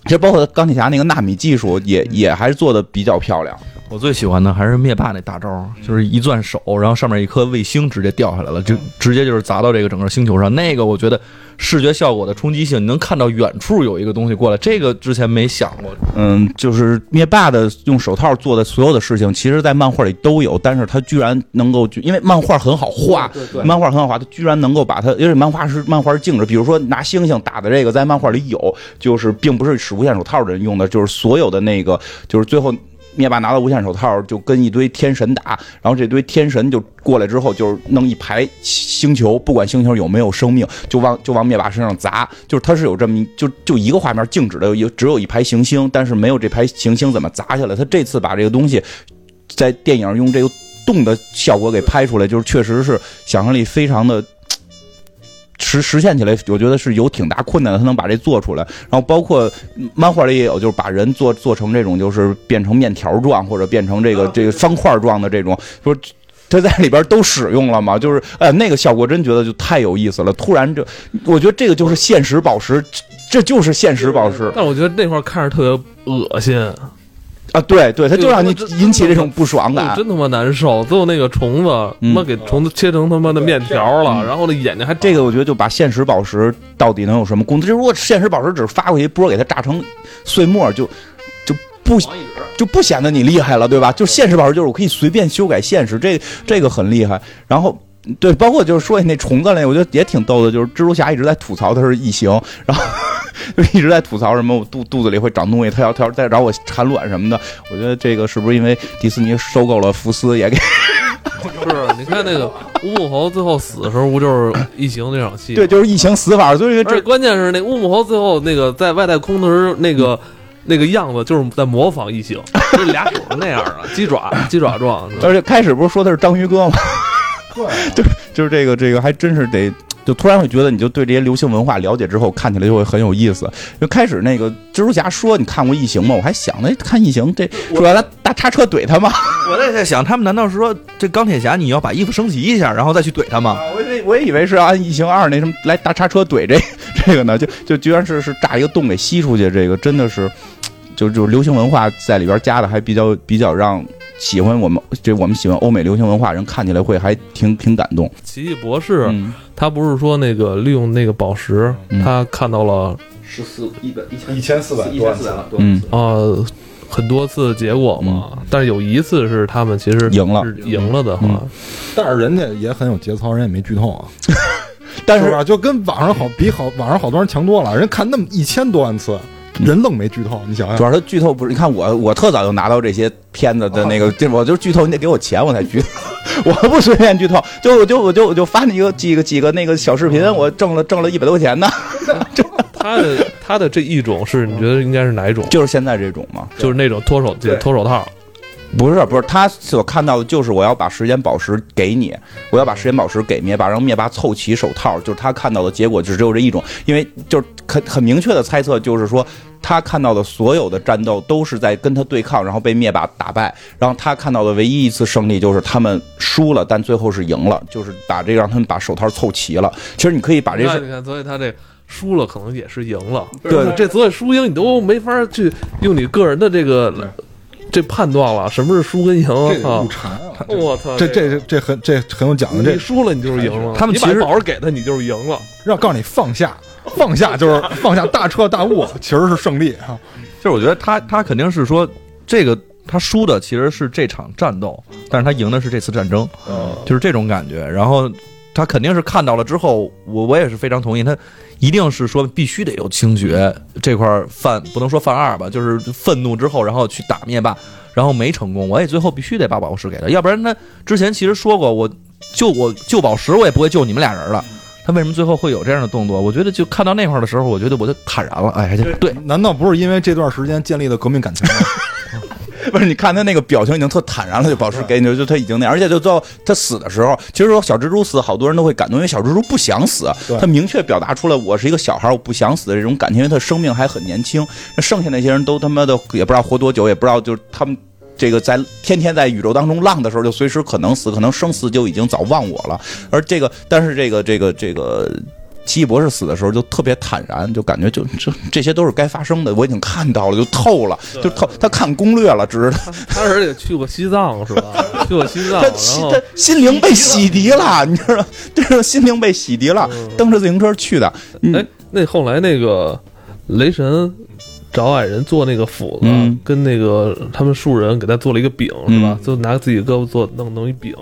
其实包括钢铁侠那个纳米技术也也还是做的比较漂亮。我最喜欢的还是灭霸那大招，就是一攥手，然后上面一颗卫星直接掉下来了，就直接就是砸到这个整个星球上。那个我觉得视觉效果的冲击性，你能看到远处有一个东西过来，这个之前没想过。嗯，就是灭霸的用手套做的所有的事情，其实在漫画里都有，但是他居然能够，因为漫画很好画，漫画很好画，他居然能够把它，因为漫画是漫画是静止，比如说拿星星打的这个，在漫画里有，就是并不是使无限手套的人用的，就是所有的那个，就是最后。灭霸拿到无限手套，就跟一堆天神打，然后这堆天神就过来之后，就是弄一排星球，不管星球有没有生命，就往就往灭霸身上砸。就是他是有这么就就一个画面静止的，有只有一排行星，但是没有这排行星怎么砸下来。他这次把这个东西在电影用这个动的效果给拍出来，就是确实是想象力非常的。实实现起来，我觉得是有挺大困难的。他能把这做出来，然后包括漫画里也有，就是把人做做成这种，就是变成面条状，或者变成这个这个方块状的这种，说他在里边都使用了嘛？就是哎，那个效果真觉得就太有意思了。突然，这我觉得这个就是现实宝石，这就是现实宝石。但我觉得那块看着特别恶心。啊，对对，他就让你引起这种不爽感，真他妈难受。最后那个虫子，他妈给虫子切成他妈的面条了，然后那眼睛还这个，我觉得就把现实宝石到底能有什么功能？就如果现实宝石只是发过去，波给它炸成碎末，就就不就不显得你厉害了，对吧？就现实宝石就是我可以随便修改现实，这这个很厉害。然后对，包括就是说那虫子类，我觉得也挺逗的，就是蜘蛛侠一直在吐槽他是异形，然后。就一直在吐槽什么我肚肚子里会长东西，他要他要再找我产卵什么的。我觉得这个是不是因为迪士尼收购了福斯也给？是，你看那个乌木猴最后死的时候，不就是异形那场戏？对，就是异形死法。所以这关键是那乌木猴最后那个在外太空的时候，那个那个样子就是在模仿异形，就俩手是那样的，鸡爪鸡爪状。而且开始不是说他是章鱼哥吗？对，就就是这个这个还真是得。就突然会觉得，你就对这些流行文化了解之后，看起来就会很有意思。就开始那个蜘蛛侠说：“你看过异形吗？”我还想，呢看异形这说他大叉车怼他吗？我也在想，他们难道是说这钢铁侠你要把衣服升级一下，然后再去怼他吗？我我我也以为是按异形二那什么来大叉车怼这 这个呢，就就居然是是炸一个洞给吸出去，这个真的是，就就流行文化在里边加的还比较比较让。喜欢我们这我们喜欢欧美流行文化人看起来会还挺挺感动。奇异博士，他不是说那个利用那个宝石，他看到了十四一百一千一千四百多万次，嗯啊，很多次结果嘛。但是有一次是他们其实赢了，赢了的哈。但是人家也很有节操，人也没剧透啊。但是就跟网上好比好，网上好多人强多了，人看那么一千多万次。人愣没剧透，你想想，主要是剧透不是？你看我，我特早就拿到这些片子的那个，这我就剧透，你得给我钱我才剧，我不随便剧透，就我就我就我就发你一个几个几个那个小视频，我挣了挣了一百多块钱呢。他的他的这一种是你觉得应该是哪一种？就是现在这种嘛，就是那种脱手脱手套。不是不是，他所看到的就是我要把时间宝石给你，我要把时间宝石给灭霸，让灭霸凑齐手套，就是他看到的结果就只有这一种，因为就是很很明确的猜测，就是说他看到的所有的战斗都是在跟他对抗，然后被灭霸打败，然后他看到的唯一一次胜利就是他们输了，但最后是赢了，就是把这个让他们把手套凑齐了。其实你可以把这你看，所以他这输了可能也是赢了，对，这所以输赢你都没法去用你个人的这个。这判断了什么是输跟赢啊！我操，这这这很这很有讲究。这输了你就是赢了。他们其实宝石给他，你就是赢了。让告诉你放下，放下就是 放下大彻大悟，其实是胜利啊。就是我觉得他他肯定是说这个他输的其实是这场战斗，但是他赢的是这次战争，就是这种感觉。然后他肯定是看到了之后，我我也是非常同意他。一定是说必须得有清觉这块犯不能说犯二吧，就是愤怒之后，然后去打灭霸，然后没成功，我也最后必须得把宝石给他，要不然他之前其实说过，我救我救宝石，我也不会救你们俩人了。他为什么最后会有这样的动作？我觉得就看到那块儿的时候，我觉得我就坦然了。哎，对，难道不是因为这段时间建立的革命感情吗？不是，你看他那个表情已经特坦然了，就保持给你，就他已经那，而且就到他死的时候，其实说小蜘蛛死，好多人都会感动，因为小蜘蛛不想死，他明确表达出来我是一个小孩，我不想死的这种感情，因为他生命还很年轻。那剩下那些人都他妈的也不知道活多久，也不知道就是他们这个在天天在宇宙当中浪的时候，就随时可能死，可能生死就已经早忘我了。而这个，但是这个这个这个。奇异博士死的时候就特别坦然，就感觉就这这些都是该发生的，我已经看到了，就透了，就透。他看攻略了，只是他而且去过西藏是吧？去过西藏，他心灵被洗涤了，你知道？就是心灵被洗涤了，蹬着自行车去的。哎，那后来那个雷神找矮人做那个斧子，跟那个他们树人给他做了一个饼，是吧？就拿自己胳膊做弄弄一饼。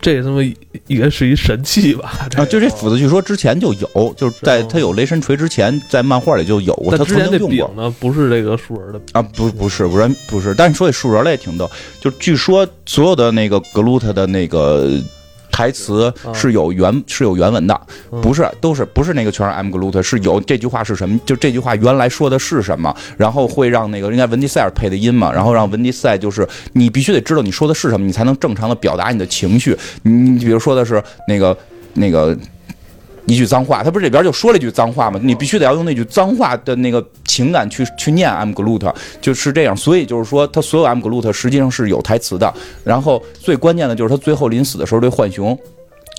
这他妈应该是一神器吧？啊，就这斧子，据说之前就有，就是在他有雷神锤之前，在漫画里就有过。他之前那柄呢，不是这个树人的啊，不，不是，不是，不是。但是说起树人来也挺逗，就据说所有的那个格鲁特的那个。台词是有原是有原文的，不是都是不是那个全是 Mglute，是有这句话是什么？就这句话原来说的是什么？然后会让那个应该文迪塞尔配的音嘛？然后让文迪塞就是你必须得知道你说的是什么，你才能正常的表达你的情绪。你比如说的是那个那个。一句脏话，他不是里边就说了一句脏话吗？你必须得要用那句脏话的那个情感去去念 M Glut，就是这样。所以就是说，他所有 M Glut 实际上是有台词的。然后最关键的就是他最后临死的时候对浣熊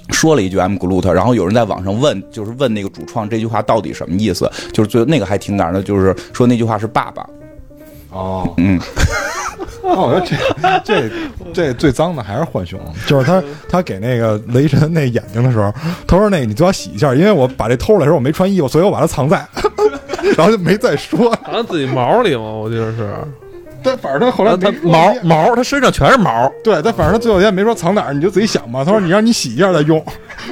说了一句 M Glut，然后有人在网上问，就是问那个主创这句话到底什么意思？就是最那个还挺感人的，就是说那句话是爸爸。哦，嗯。那我觉得这这这最脏的还是浣熊，就是他他给那个雷神那眼睛的时候，他说那个你最好洗一下，因为我把这偷来的时候我没穿衣服，所以我把它藏在，然后就没再说，藏自己毛里吗？我记得是，但反正他后来他毛毛，他身上全是毛，对，但反正他最后也没说藏哪儿，你就自己想吧。他说你让你洗一下再用，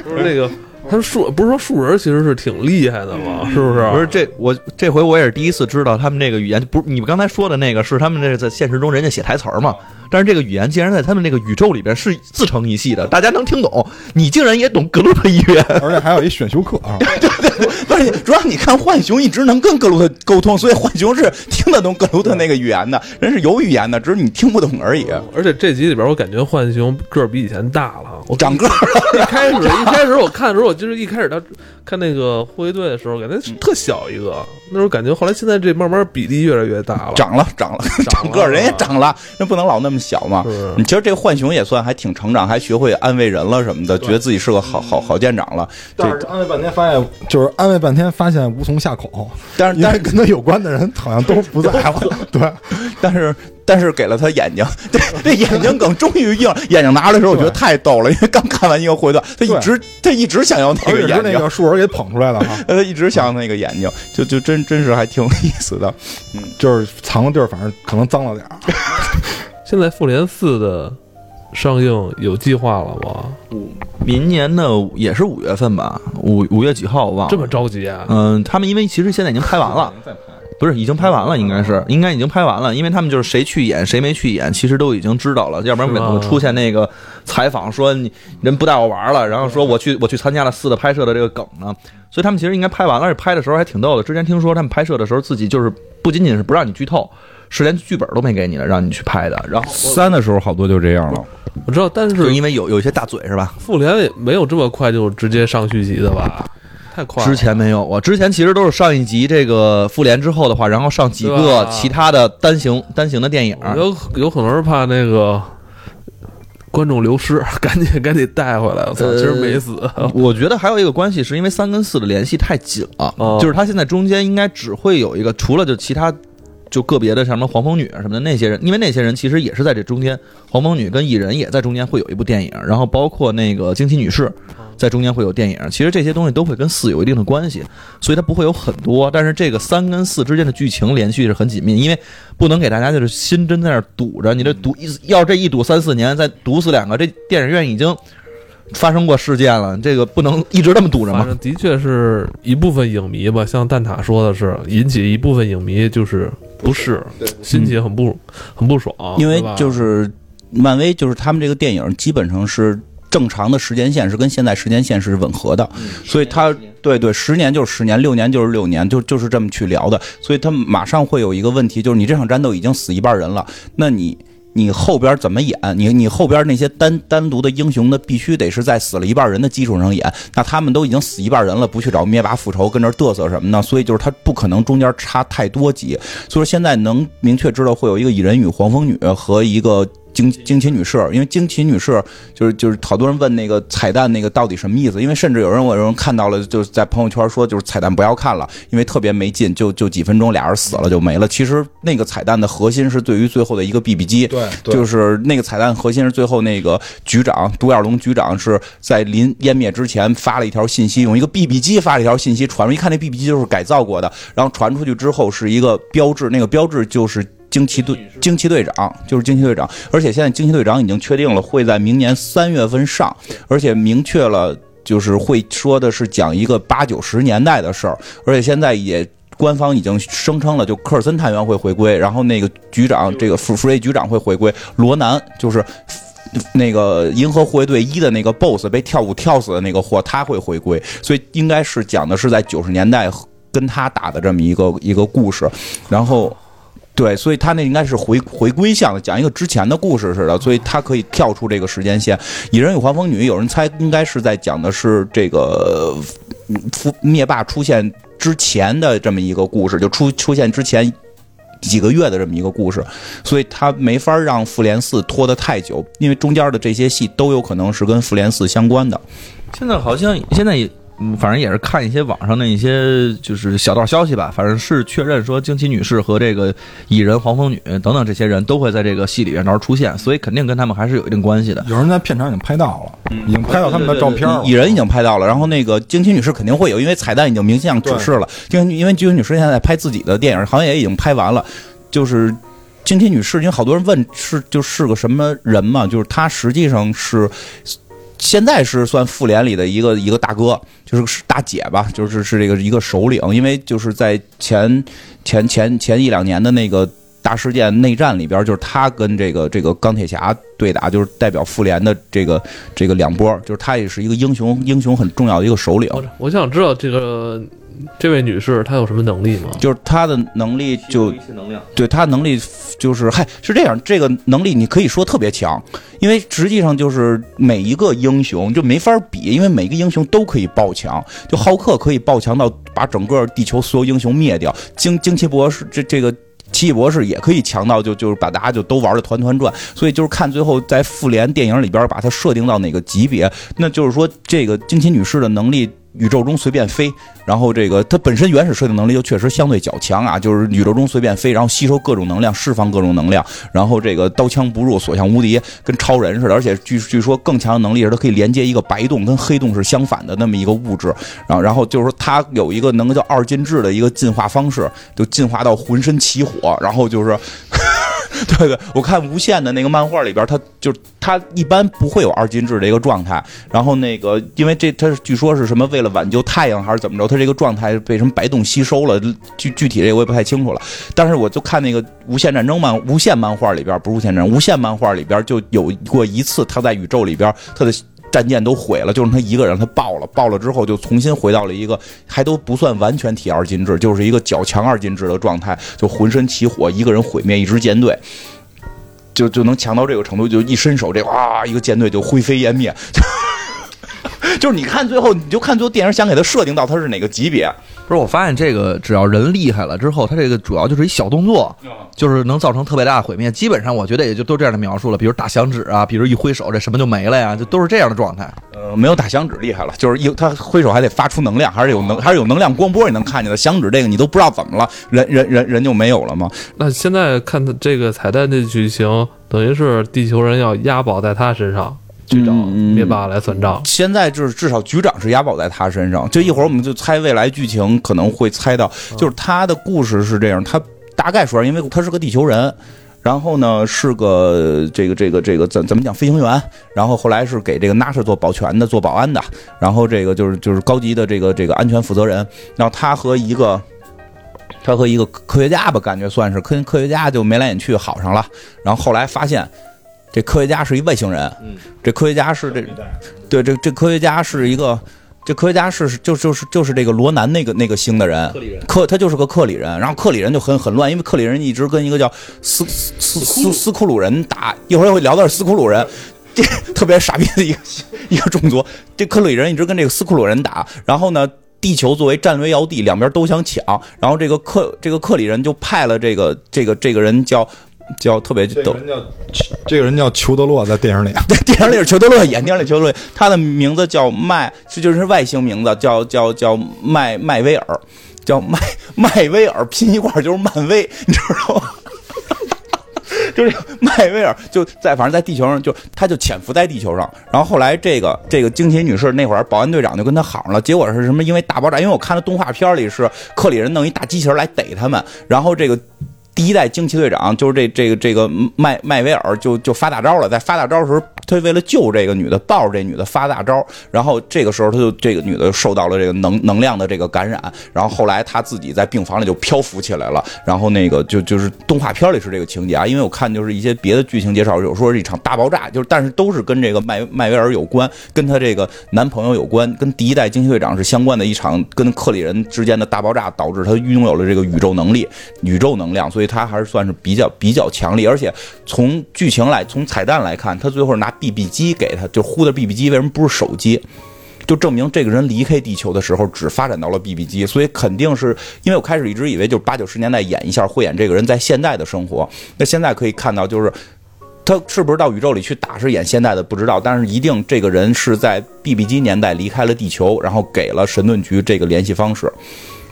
不是那个。他树不是说树人其实是挺厉害的吗？是不是？不是这我这回我也是第一次知道他们这个语言，不是你们刚才说的那个是他们这在现实中人家写台词儿嘛？但是这个语言竟然在他们那个宇宙里边是自成一系的，大家能听懂。你竟然也懂格鲁特语言，而且还有一选修课啊！对对对，不是，主要你看浣熊一直能跟格鲁特沟通，所以浣熊是听得懂格鲁特那个语言的，人是有语言的，只是你听不懂而已。而且这集里边，我感觉浣熊个儿比以前大了，我长个儿。一开始一开始我看的时候，我就是一开始他看那个护卫队的时候，感觉特小一个，那时候感觉后来现在这慢慢比例越来越大了，长了长了，长个儿人也长了，人不能老那么小嘛。你其实这浣熊也算还挺成长，还学会安慰人了什么的，觉得自己是个好好好舰长了。但是安慰半天发现，就是安慰半天发现无从下口。但是但是跟他有关的人好像都不在了。对，但是但是给了他眼睛，对，这眼睛梗终于硬。眼睛拿来的时候，我觉得太逗了，因为刚看完一个回段，他一直他一直想要那个眼睛，那个树儿给捧出来了哈。他一直想要那个眼睛，就就真真是还挺有意思的。嗯，就是藏的地儿，反正可能脏了点儿。现在复联四的。上映有计划了吗？五明年的也是五月份吧？五五月几号我忘了。这么着急啊？嗯，他们因为其实现在已经拍完了，不是已经拍完了，应该是应该已经拍完了，因为他们就是谁去演谁没去演，其实都已经知道了，要不然每次出现那个采访说你人不带我玩了，然后说我去我去参加了四的拍摄的这个梗呢，所以他们其实应该拍完了，而且拍的时候还挺逗的。之前听说他们拍摄的时候自己就是不仅仅是不让你剧透。是连剧本都没给你了，让你去拍的。然后 三的时候好多就这样了，我知道，但是因为有有一些大嘴是吧？复联也没有这么快就直接上续集的吧？太快。之前没有啊之前其实都是上一集这个复联之后的话，然后上几个其他的单行单行的电影。有有可能是怕那个观众流失，赶紧赶紧带回来。我操，其实没死。我觉得还有一个关系是因为三跟四的联系太紧了，就是它现在中间应该只会有一个，除了就其他。就个别的什么黄蜂女啊什么的那些人，因为那些人其实也是在这中间，黄蜂女跟蚁人也在中间会有一部电影，然后包括那个惊奇女士，在中间会有电影。其实这些东西都会跟四有一定的关系，所以它不会有很多。但是这个三跟四之间的剧情连续是很紧密，因为不能给大家就是心真在那堵着，你这堵一要这一堵三四年，再堵死两个，这电影院已经发生过事件了，这个不能一直这么堵着嘛。的确是一部分影迷吧，像蛋挞说的是引起一部分影迷就是。不是，心情很不很不爽，因为就是漫威，就是他们这个电影基本上是正常的时间线是跟现在时间线是吻合的，所以他对对，十年就是十年，六年就是六年，就就是这么去聊的。所以他马上会有一个问题，就是你这场战斗已经死一半人了，那你。你后边怎么演？你你后边那些单单独的英雄，的必须得是在死了一半人的基础上演。那他们都已经死一半人了，不去找灭霸复仇，跟这嘚瑟什么呢？所以就是他不可能中间差太多集。所以说现在能明确知道会有一个蚁人与黄蜂女和一个。惊惊奇女士，因为惊奇女士就是就是好多人问那个彩蛋那个到底什么意思？因为甚至有人我有人看到了，就是在朋友圈说就是彩蛋不要看了，因为特别没劲，就就几分钟俩人死了就没了。其实那个彩蛋的核心是对于最后的一个 BB 机，对，就是那个彩蛋核心是最后那个局长独眼龙局长是在临湮灭之前发了一条信息，用一个 BB 机发了一条信息传出，一看那 BB 机就是改造过的，然后传出去之后是一个标志，那个标志就是。惊奇队惊奇队长就是惊奇队长，而且现在惊奇队长已经确定了会在明年三月份上，而且明确了就是会说的是讲一个八九十年代的事儿，而且现在也官方已经声称了，就科尔森探员会回归，然后那个局长这个福福瑞局长会回归，罗南就是那个银河护卫队一的那个 BOSS 被跳舞跳死的那个货他会回归，所以应该是讲的是在九十年代跟他打的这么一个一个故事，然后。对，所以他那应该是回回归向的，讲一个之前的故事似的，所以他可以跳出这个时间线。蚁人与黄蜂女，有人猜应该是在讲的是这个复灭霸出现之前的这么一个故事，就出出现之前几个月的这么一个故事，所以他没法让复联四拖得太久，因为中间的这些戏都有可能是跟复联四相关的。现在好像现在也。嗯，反正也是看一些网上的一些就是小道消息吧，反正是确认说惊奇女士和这个蚁人、黄蜂女等等这些人都会在这个戏里边到时候出现，所以肯定跟他们还是有一定关系的。有人在片场已经拍到了，已经拍到他们的照片了。蚁人已经拍到了，然后那个惊奇女士肯定会有，因为彩蛋已经明向指示了。惊因为惊奇女士现在在拍自己的电影，好像也已经拍完了。就是惊奇女士，因为好多人问是就是个什么人嘛，就是她实际上是。现在是算复联里的一个一个大哥，就是是大姐吧，就是是这个一个首领，因为就是在前前前前一两年的那个大事件内战里边，就是他跟这个这个钢铁侠对打，就是代表复联的这个这个两波，就是他也是一个英雄英雄很重要的一个首领。我想知道这个。这位女士她有什么能力吗？就是她的能力就对她能力就是嗨是这样，这个能力你可以说特别强，因为实际上就是每一个英雄就没法比，因为每个英雄都可以爆强，就浩克可以爆强到把整个地球所有英雄灭掉，惊惊奇博士这这个奇异博士也可以强到就就是把大家就都玩的团团转，所以就是看最后在复联电影里边把它设定到哪个级别，那就是说这个惊奇女士的能力。宇宙中随便飞，然后这个它本身原始设定能力就确实相对较强啊，就是宇宙中随便飞，然后吸收各种能量，释放各种能量，然后这个刀枪不入，所向无敌，跟超人似的。而且据据说更强的能力是它可以连接一个白洞，跟黑洞是相反的那么一个物质。然后然后就是说它有一个能够叫二进制的一个进化方式，就进化到浑身起火，然后就是。对对，我看无限的那个漫画里边，他就他一般不会有二进制的一个状态。然后那个，因为这他据说是什么为了挽救太阳还是怎么着，他这个状态被什么白洞吸收了。具具体这个我也不太清楚了。但是我就看那个无限战争漫无限漫画里边，不是无限战争，无限漫画里边就有过一次他在宇宙里边他的。战舰都毁了，就是他一个人，他爆了，爆了之后就重新回到了一个还都不算完全体二进制，就是一个较强二进制的状态，就浑身起火，一个人毁灭一支舰队，就就能强到这个程度，就一伸手，这哇，一个舰队就灰飞烟灭。就是你看最后，你就看最后电影想给他设定到他是哪个级别。不是，我发现这个只要人厉害了之后，他这个主要就是一小动作，就是能造成特别大的毁灭。基本上我觉得也就都这样的描述了，比如打响指啊，比如一挥手这什么就没了呀，就都是这样的状态。呃，没有打响指厉害了，就是一他挥手还得发出能量，还是有能还是有能量光波你能看见的。响指这个你都不知道怎么了，人人人人就没有了吗？那现在看这个彩蛋的剧情，等于是地球人要押宝在他身上。局长灭霸来算账，现在就是至少局长是押宝在他身上。就一会儿我们就猜未来剧情，可能会猜到，就是他的故事是这样。他大概说，因为他是个地球人，然后呢是个这个这个这个怎怎么讲飞行员，然后后来是给这个 NASA 做保全的、做保安的，然后这个就是就是高级的这个这个安全负责人。然后他和一个他和一个科学家吧，感觉算是科科学家就眉来眼去好上了。然后后来发现。这科学家是一外星人，这科学家是这，对，这这科学家是一个，这科学家是就就是就是这个罗南那个那个星的人，克他就是个克里人，然后克里人就很很乱，因为克里人一直跟一个叫斯斯斯斯库鲁人打，一会儿会聊到斯库鲁人，这特别傻逼的一个一个种族，这克里人一直跟这个斯库鲁人打，然后呢，地球作为战略要地，两边都想抢，然后这个克这个克里人就派了这个这个这个人叫。叫特别逗，这个人叫裘德洛，在电影里，电影里是裘德洛演，电影里裘德洛，他的名字叫麦，这就是外星名字，叫叫叫麦麦威尔，叫麦麦威尔，拼一块就是漫威，你知道吗？就是麦威尔就在，反正在地球上，就他就潜伏在地球上，然后后来这个这个惊奇女士那会儿，保安队长就跟他好上了，结果是什么？因为大爆炸，因为我看的动画片里是克里人弄一大机器人来逮他们，然后这个。第一代惊奇队长就是这这个这个麦麦维尔就就发大招了，在发大招的时候，他为了救这个女的，抱着这女的发大招，然后这个时候他就这个女的受到了这个能能量的这个感染，然后后来他自己在病房里就漂浮起来了，然后那个就就是动画片里是这个情节啊，因为我看就是一些别的剧情介绍有说是一场大爆炸，就是但是都是跟这个麦麦维尔有关，跟他这个男朋友有关，跟第一代惊奇队长是相关的一场跟克里人之间的大爆炸，导致他拥有了这个宇宙能力、宇宙能量，所以。他还是算是比较比较强力，而且从剧情来，从彩蛋来看，他最后拿 BB 机给他，就呼的 BB 机，为什么不是手机？就证明这个人离开地球的时候只发展到了 BB 机，所以肯定是因为我开始一直以为就是八九十年代演一下会演这个人在现代的生活，那现在可以看到就是他是不是到宇宙里去打是演现代的不知道，但是一定这个人是在 BB 机年代离开了地球，然后给了神盾局这个联系方式。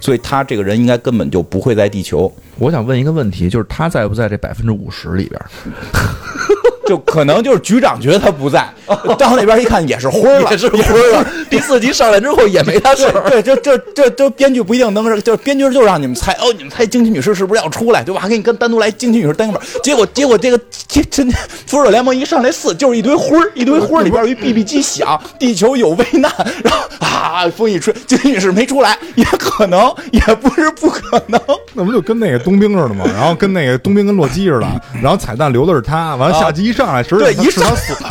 所以他这个人应该根本就不会在地球。我想问一个问题，就是他在不在这百分之五十里边？就可能就是局长觉得他不在，到那边一看也是灰了，也是灰了。第四集上来之后也没他事儿。对，这这这这编剧不一定能是，就编剧就让你们猜哦，你们猜惊奇女士是不是要出来，对吧？还给你跟单独来惊奇女士单个本。结果结果这个这这复仇者联盟一上来四就是一堆灰儿，一堆灰儿里边有一 BB 机响，地球有危难，然后啊风一吹，惊奇女士没出来，也可能也不是不可能。那不就跟那个冬兵似的吗？然后跟那个冬兵跟洛基似的，然后彩蛋留的是他，完了下集。上来时对一上死了，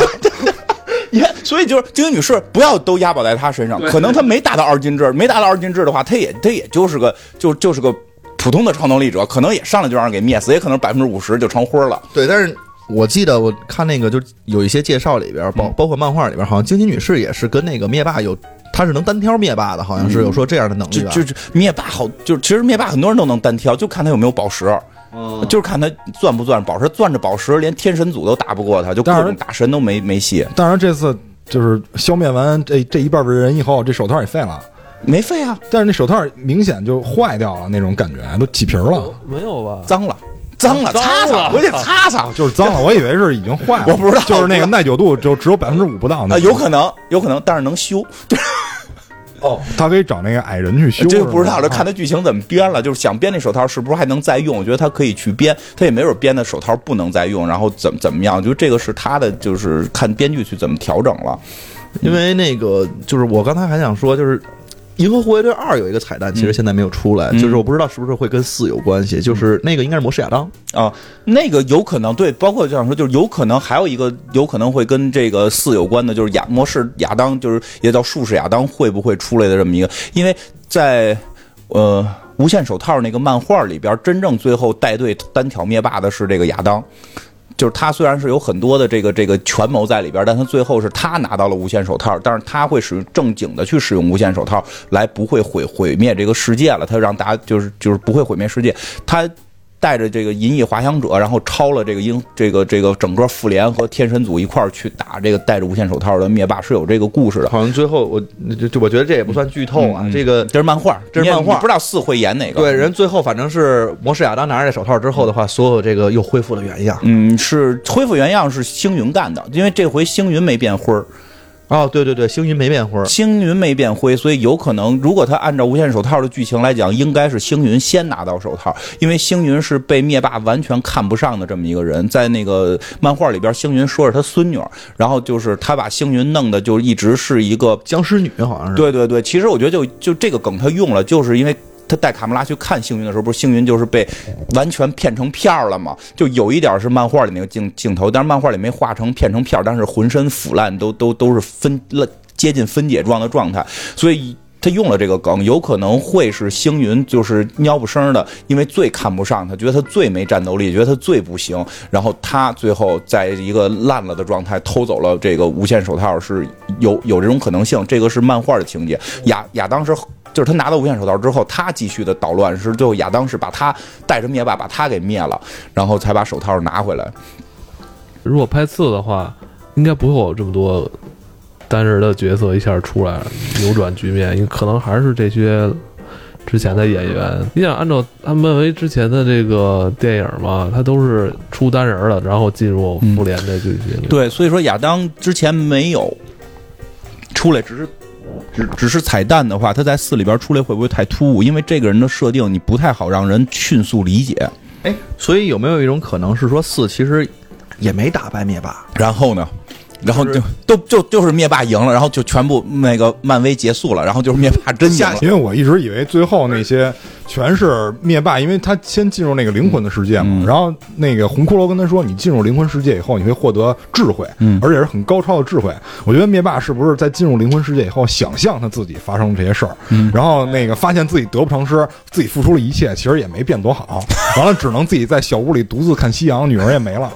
你看，所以就是金女士不要都押宝在她身上，可能她没达到二进制，没达到二进制的话，她也她也就是个就就是个普通的超能力者，可能也上来就让人给灭死，也可能百分之五十就成灰了。对，但是我记得我看那个就有一些介绍里边，包包括漫画里边，好像惊奇女士也是跟那个灭霸有，她是能单挑灭霸的，好像是有说这样的能力。就就灭霸好，就其实灭霸很多人都能单挑，就看他有没有宝石。就是看他钻不钻宝石，钻着宝石连天神组都打不过他，就各种打神都没没戏。当然这次就是消灭完这这一半的人以后，这手套也废了，没废啊。但是那手套明显就坏掉了，那种感觉都起皮了。没有吧？脏了，脏了，擦擦，我得擦擦。就是脏了，我以为是已经坏了。我不知道，就是那个耐久度就只有百分之五不到。啊，有可能，有可能，但是能修。哦，他可以找那个矮人去修，这个不知道了，看他剧情怎么编了。就是想编那手套是不是还能再用？我觉得他可以去编，他也没准编的手套不能再用，然后怎么怎么样？就这个是他的，就是看编剧去怎么调整了。因为那个就是我刚才还想说，就是。银河护卫队二有一个彩蛋，其实现在没有出来，就是我不知道是不是会跟四有关系。就是那个应该是魔石亚当啊，那个有可能对，包括这样说，就是有可能还有一个有可能会跟这个四有关的，就是亚魔士亚当，就是也叫术士亚当会不会出来的这么一个？因为在呃无限手套那个漫画里边，真正最后带队单挑灭霸的是这个亚当。就是他虽然是有很多的这个这个权谋在里边，但他最后是他拿到了无限手套，但是他会使用正经的去使用无限手套来不会毁毁灭这个世界了，他让大家就是就是不会毁灭世界，他。带着这个银翼滑翔者，然后超了这个英，这个这个整个复联和天神组一块儿去打这个戴着无限手套的灭霸，是有这个故事的。好像最后我就就我觉得这也不算剧透啊，这个这是漫画，这是漫画，不知道四会演哪个。对，人最后反正是魔士亚当拿着这手套之后的话，所有这个又恢复了原样。嗯，是恢复原样是星云干的，因为这回星云没变灰儿。哦，对对对，星云没变灰，星云没变灰，所以有可能，如果他按照无限手套的剧情来讲，应该是星云先拿到手套，因为星云是被灭霸完全看不上的这么一个人，在那个漫画里边，星云说是他孙女，然后就是他把星云弄的就一直是一个僵尸女，好像是。对对对，其实我觉得就就这个梗他用了，就是因为。他带卡莫拉去看星云的时候，不是星云就是被完全片成片儿了吗？就有一点是漫画里那个镜镜头，但是漫画里没画成片成片儿，但是浑身腐烂，都都都是分了接近分解状的状态，所以。他用了这个梗，有可能会是星云就是尿不声的，因为最看不上他，觉得他最没战斗力，觉得他最不行，然后他最后在一个烂了的状态偷走了这个无限手套，是有有这种可能性。这个是漫画的情节。亚亚当是就是他拿到无限手套之后，他继续的捣乱，是最后亚当是把他带着灭霸把他给灭了，然后才把手套拿回来。如果拍次的话，应该不会有这么多。单人的角色一下出来扭转局面，你可能还是这些之前的演员。你想按照他漫威之前的这个电影嘛，他都是出单人了，然后进入复联的剧情。对，所以说亚当之前没有出来，只是只只是彩蛋的话，他在四里边出来会不会太突兀？因为这个人的设定你不太好让人迅速理解。哎，所以有没有一种可能是说四其实也没打败灭霸？然后呢？然后就都就就是灭霸赢了，然后就全部那个漫威结束了，然后就是灭霸真赢了。因为我一直以为最后那些全是灭霸，因为他先进入那个灵魂的世界嘛。然后那个红骷髅跟他说：“你进入灵魂世界以后，你会获得智慧，而且是很高超的智慧。”我觉得灭霸是不是在进入灵魂世界以后，想象他自己发生这些事儿，然后那个发现自己得不偿失，自己付出了一切，其实也没变多好，完了只能自己在小屋里独自看夕阳，女儿也没了，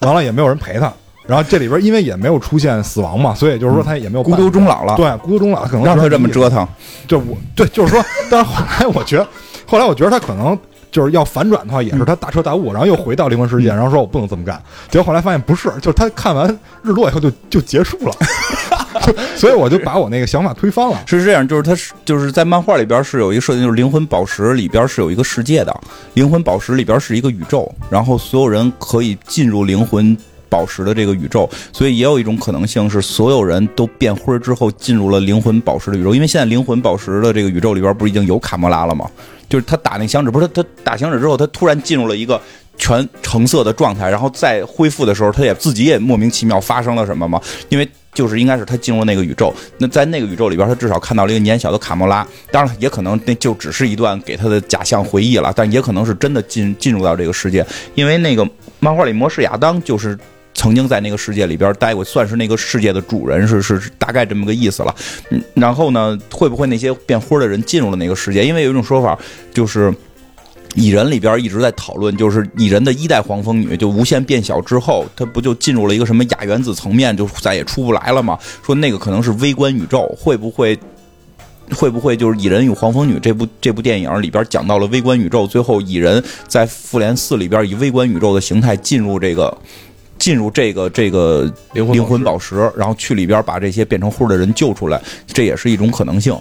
完了也没有人陪他。然后这里边因为也没有出现死亡嘛，所以就是说他也没有孤独终老了。对，孤独终老可能让他这么折腾。就我对，就是说，但是后来我觉得，后来我觉得他可能就是要反转的话，也是他大彻大悟，然后又回到灵魂世界，然后说我不能这么干。结果后来发现不是，就是他看完日落以后就就结束了。所以我就把我那个想法推翻了。是这样，就是他是就是在漫画里边是有一个设定，就是灵魂宝石里边是有一个世界的，灵魂宝石里边是一个宇宙，然后所有人可以进入灵魂。宝石的这个宇宙，所以也有一种可能性是，所有人都变灰之后进入了灵魂宝石的宇宙。因为现在灵魂宝石的这个宇宙里边不是已经有卡莫拉了吗？就是他打那响指，不是他他打响指之后，他突然进入了一个全橙色的状态，然后再恢复的时候，他也自己也莫名其妙发生了什么嘛？因为就是应该是他进入那个宇宙，那在那个宇宙里边，他至少看到了一个年小的卡莫拉。当然，也可能那就只是一段给他的假象回忆了，但也可能是真的进进入到这个世界。因为那个漫画里模式亚当就是。曾经在那个世界里边待过，算是那个世界的主人，是是大概这么个意思了。嗯，然后呢，会不会那些变灰的人进入了那个世界？因为有一种说法，就是蚁人里边一直在讨论，就是蚁人的一代黄蜂女就无限变小之后，她不就进入了一个什么亚原子层面，就再也出不来了吗？说那个可能是微观宇宙，会不会会不会就是蚁人与黄蜂女这部这部电影里边讲到了微观宇宙，最后蚁人在复联四里边以微观宇宙的形态进入这个。进入这个这个灵魂宝石，然后去里边把这些变成灰的人救出来，这也是一种可能性。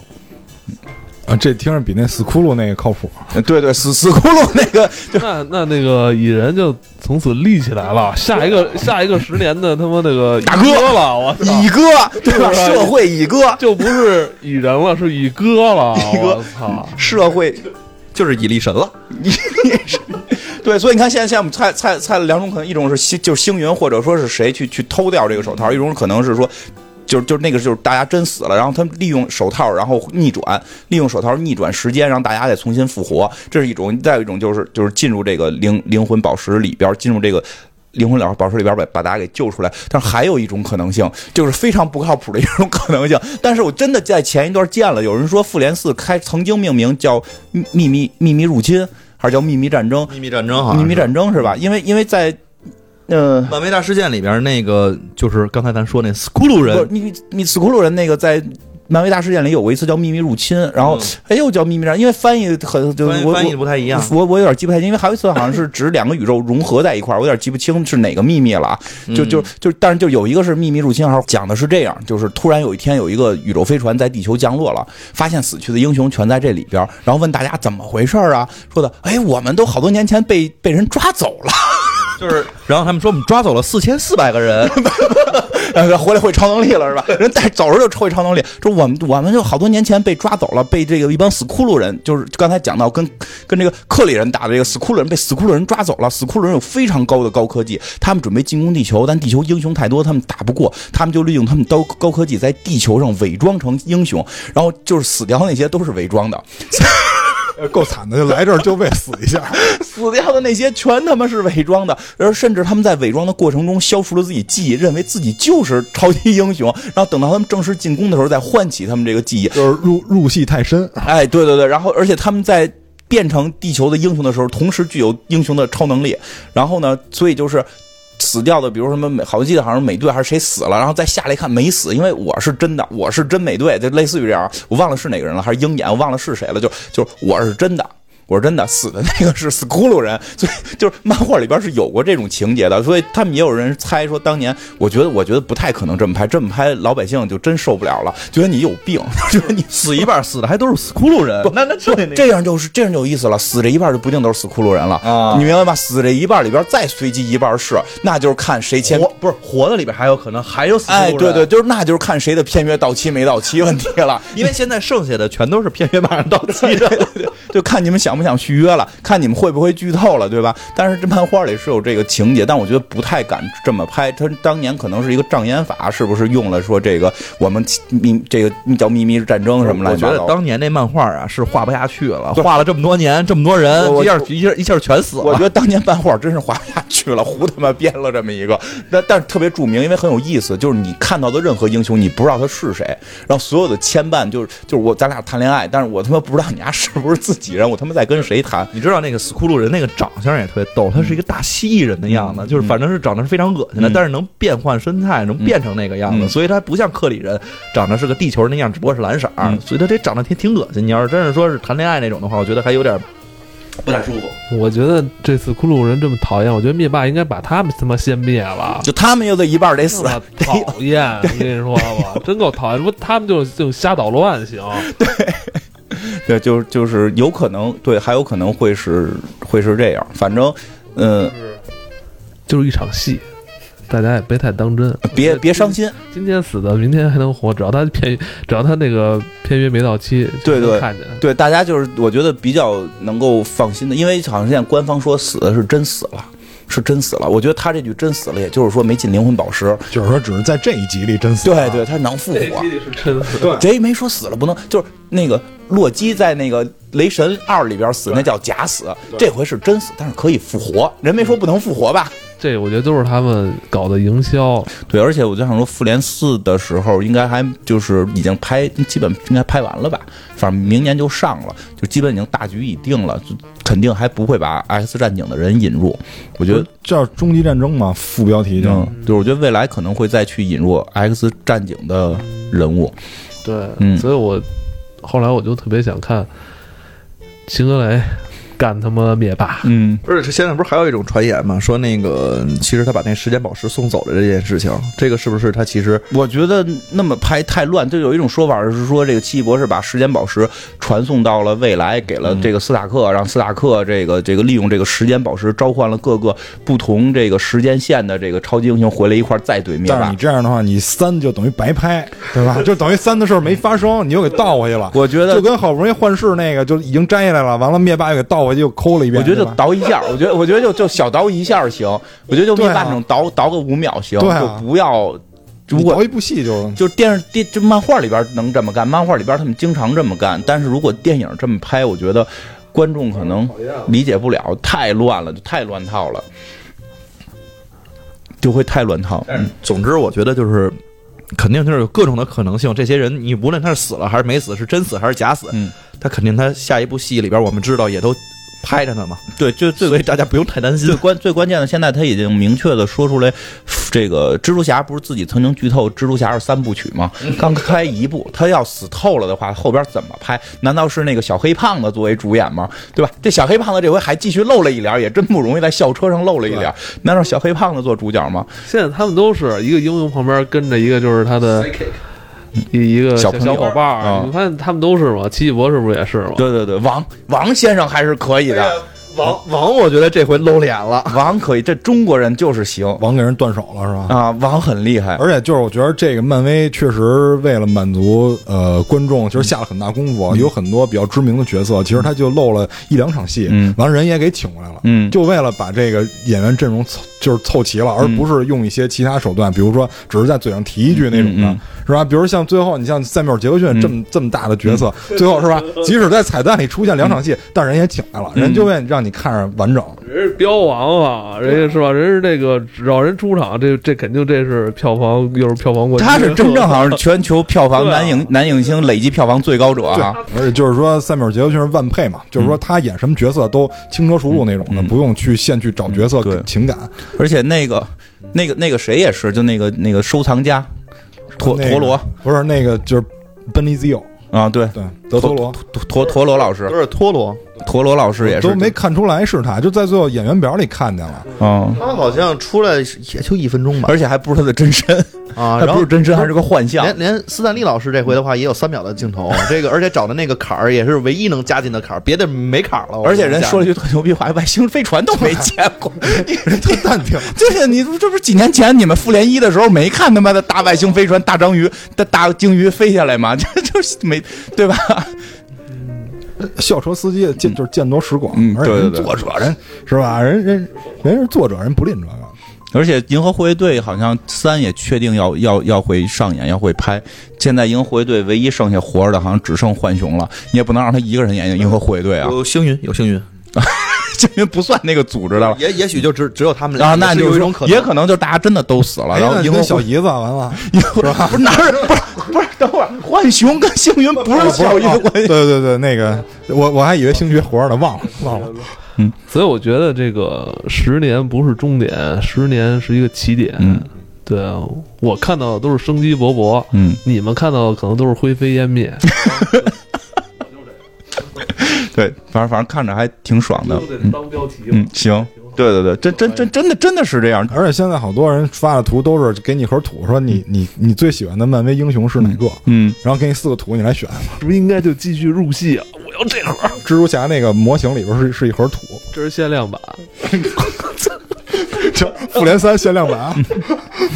啊，这听着比那死骷髅那个靠谱。对对，死死骷髅那个，那那那个蚁人就从此立起来了。下一个 下一个十年的他妈那个大哥了，我蚁哥，对吧？社会蚁哥就不是蚁人了，是蚁哥了。蚁哥，操，社会就是蚁力神了。蚁力神。对，所以你看，现在现在我们猜猜猜了两种可能，一种是星就是星云，或者说是谁去去偷掉这个手套；一种可能是说，就是就是那个就是大家真死了，然后他们利用手套，然后逆转，利用手套逆转时间，让大家再重新复活。这是一种，再有一种就是就是进入这个灵灵魂宝石里边，进入这个灵魂宝宝石里边把把大家给救出来。但是还有一种可能性，就是非常不靠谱的一种可能性。但是我真的在前一段见了，有人说复联四开曾经命名叫秘密秘密入侵。还是叫秘密战争？秘密战争哈，秘密战争是吧？因为因为在，呃，漫威大事件里边那个就是刚才咱说那斯库鲁人，秘密斯库鲁人那个在。漫威大事件里有过一次叫秘密入侵，然后哎又叫秘密战，因为翻译很就我翻译不太一样，我我有点记不太清，因为还有一次好像是指两个宇宙融合在一块儿，我有点记不清是哪个秘密了。就就就，但是就有一个是秘密入侵号，讲的是这样，就是突然有一天有一个宇宙飞船在地球降落了，发现死去的英雄全在这里边，然后问大家怎么回事啊？说的哎，我们都好多年前被被人抓走了。就是，然后他们说我们抓走了四千四百个人，回来会超能力了是吧？人带走时就会超能力。说我们我们就好多年前被抓走了，被这个一帮死骷髅人，就是刚才讲到跟跟这个克里人打的这个死骷髅人被死骷髅人抓走了。死骷髅人有非常高的高科技，他们准备进攻地球，但地球英雄太多，他们打不过，他们就利用他们高高科技在地球上伪装成英雄，然后就是死掉那些都是伪装的。够惨的，就来这儿就为死一下。死掉的那些全他妈是伪装的，而甚至他们在伪装的过程中消除了自己记忆，认为自己就是超级英雄。然后等到他们正式进攻的时候，再唤起他们这个记忆，就是入入戏太深。哎，对对对，然后而且他们在变成地球的英雄的时候，同时具有英雄的超能力。然后呢，所以就是死掉的，比如什么美，好像记得好像美队还是谁死了，然后再下来一看没死，因为我是真的，我是真美队，就类似于这样。我忘了是哪个人了，还是鹰眼，我忘了是谁了，就就我是真的。我说真的，死的那个是斯库鲁人，所以就是漫画里边是有过这种情节的，所以他们也有人猜说，当年我觉得我觉得不太可能这么拍，这么拍老百姓就真受不了了，觉得你有病，觉得你 死一半死的还都是斯库鲁人，不，那那这这样就是这样就有意思了，死这一半就不一定都是斯库鲁人了啊，你明白吗？死这一半里边再随机一半是，那就是看谁签，不是活的里边还有可能还有死，哎，对对，就是那就是看谁的片约到期没到期问题了，因为现在剩下的全都是片约马上到期的，就看你们想不想续约了。看你们会不会剧透了，对吧？但是这漫画里是有这个情节，但我觉得不太敢这么拍。他当年可能是一个障眼法，是不是用了说这个我们秘这个叫秘密战争什么来我觉得当年那漫画啊是画不下去了，画了这么多年，这么多人，一下一下一下全死了。我觉得当年漫画真是画不下去了，胡他妈编了这么一个。但但是特别著名，因为很有意思，就是你看到的任何英雄，你不知道他是谁，然后所有的牵绊就是就是我咱俩谈恋爱，但是我他妈不知道你丫是不是自己人，我他妈在跟谁谈。你知道那个斯库鲁人那个长相也特别逗，他是一个大蜥蜴人的样子，就是反正是长得是非常恶心的，但是能变换身材，能变成那个样子，所以他不像克里人长得是个地球人那样，只不过是蓝色，所以他这长得挺挺恶心。你要是真是说是谈恋爱那种的话，我觉得还有点不太舒服。我觉得这次库鲁人这么讨厌，我觉得灭霸应该把他们他妈先灭了，就他们又得一半得死。讨厌，我跟你说吧，真够讨厌，不他们就就瞎捣乱行。对。对，就是就是有可能，对，还有可能会是会是这样。反正，嗯，就是一场戏，大家也别太当真，别别伤心。今天死的，明天还能活，只要他片，只要他那个片约没到期，对对，看见。对，大家就是我觉得比较能够放心的，因为好像现在官方说死的是真死了。是真死了，我觉得他这句真死了，也就是说没进灵魂宝石，就是说只是在这一集里真死。对对，他能复活。这集里是真死。对，谁没说死了不能？就是那个洛基在那个雷神二里边死，那叫假死，这回是真死，但是可以复活。人没说不能复活吧？这我觉得都是他们搞的营销。对，而且我就想说，复联四的时候应该还就是已经拍，基本应该拍完了吧？反正明年就上了，就基本已经大局已定了，就肯定还不会把 X 战警的人引入。我觉得叫终极战争嘛，副标题就就是我觉得未来可能会再去引入 X 战警的人物。对，嗯，所以我后来我就特别想看辛格雷。干他妈灭霸！嗯，而且现在不是还有一种传言吗？说那个其实他把那时间宝石送走了这件事情，这个是不是他其实？我觉得那么拍太乱。就有一种说法是说，这个奇异博士把时间宝石传送到了未来，给了这个斯塔克，让斯塔克这个这个利用这个时间宝石召唤了各个不同这个时间线的这个超级英雄回来一块再怼灭霸。你这样的话，你三就等于白拍，对吧？就等于三的事儿没发生，你又给倒回去了。我觉得就跟好不容易幻视那个就已经摘下来了，完了灭霸又给倒回去又抠了一遍。我觉得就倒一下，我觉得我觉得就就小倒一下行，我觉得就灭霸那种倒倒个五秒行，就不要。如果倒一部戏就就电视电就漫画里边能这么干，漫画里边他们经常这么干。但是如果电影这么拍，我觉得观众可能理解不了，太乱了，就太乱套了，就会太乱套。嗯，总之我觉得就是。肯定就是有各种的可能性。这些人，你无论他是死了还是没死，是真死还是假死，嗯，他肯定他下一部戏里边，我们知道也都。拍着呢嘛，对，就所以大家不用太担心。最关最关键的，现在他已经明确的说出来，这个蜘蛛侠不是自己曾经剧透蜘蛛侠是三部曲吗？刚拍一部，他要死透了的话，后边怎么拍？难道是那个小黑胖子作为主演吗？对吧？这小黑胖子这回还继续露了一脸，也真不容易，在校车上露了一脸。难道小黑胖子做主角吗？现在他们都是一个英雄旁边跟着一个，就是他的。一一个小小伙伴儿，你发现他们都是吗？奇异博士不是也是吗？对对对，王王先生还是可以的。王王，我觉得这回露脸了。王可以，这中国人就是行。王给人断手了是吧？啊，王很厉害。而且就是我觉得这个漫威确实为了满足呃观众，其实下了很大功夫。有很多比较知名的角色，其实他就露了一两场戏，完人也给请过来了。嗯，就为了把这个演员阵容凑就是凑齐了，而不是用一些其他手段，比如说只是在嘴上提一句那种的，是吧？比如像最后你像塞缪尔杰克逊这么这么大的角色，最后是吧？即使在彩蛋里出现两场戏，但人也请来了，人就为让你看着完整。人是标王啊，人家是吧？人是这个只要人出场，这这肯定这是票房又是票房冠军。他是真正好像是全球票房 男影男影星累计票房最高者啊！而且就是说塞缪尔杰克逊是万配嘛，就是说他演什么角色都轻车熟路那种的，不用去现去找角色情感。而且那个那个那个谁也是，就那个那个收藏家陀陀螺，不是那个就是奔尼兹奥啊，对。对，德陀罗。陀陀螺老师。都是陀螺。陀螺老师也是都没看出来是他，就在最后演员表里看见了。嗯，他好像出来也就一分钟吧，而且还不是他的真身啊，不是真身，还是个幻象。连连斯坦利老师这回的话也有三秒的镜头，这个而且找的那个坎儿也是唯一能加进的坎儿，别的没坎儿了。而且人说了一句特牛逼话：外星飞船都没见过，人特淡定。就是你这不是几年前你们复联一的时候没看他妈的大外星飞船、大章鱼、大大鲸鱼飞下来吗？就就是没对吧？校车司机见就是见多识广，而且作者人是吧？人人人是作者，人不吝这个。而且《银河护卫队》好像三也确定要要要会上演，要会拍。现在《银河护卫队》唯一剩下活着的，好像只剩浣熊了。你也不能让他一个人演《银河护卫队》啊。有星云，有星云，星云不算那个组织的了。也也许就只只有他们俩。那就有一种可能，也可能就是大家真的都死了。然后银河小姨子完了，是吧？不是哪是不是不是？等会儿浣熊跟星云不是小姨子关系。对对对，那个我我还以为星爵活着呢，忘了忘了。嗯，所以我觉得这个十年不是终点，十年是一个起点。嗯，对啊，我看到的都是生机勃勃，嗯，你们看到的可能都是灰飞烟灭。对，反正反正看着还挺爽的。当标题，嗯，行。对对对，真真真真的真的是这样，而且现在好多人发的图都是给你一盒土，说你你你最喜欢的漫威英雄是哪个？嗯，然后给你四个图，你来选，是不是应该就继续入戏啊？我要这盒蜘蛛侠那个模型里边是是一盒土，这是限量版，叫复联三限量版，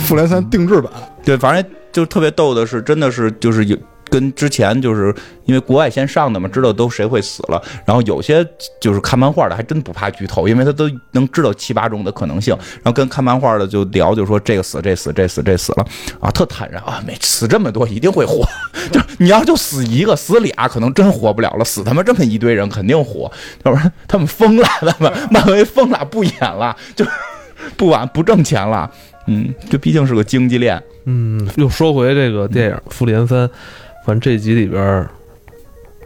复联三定制版。对，反正就特别逗的是，真的是就是有。跟之前就是因为国外先上的嘛，知道都谁会死了。然后有些就是看漫画的还真不怕剧透，因为他都能知道七八种的可能性。然后跟看漫画的就聊，就说这个死，这死，这死，这死了啊，特坦然啊，没死这么多一定会活。就你要就死一个，死俩可能真活不了了。死他妈这么一堆人肯定活，要不然他们疯了，他们漫威疯了，不演了，就不玩不挣钱了。嗯，这毕竟是个经济链。嗯，又说回这个电影《复联三》。反正这集里边，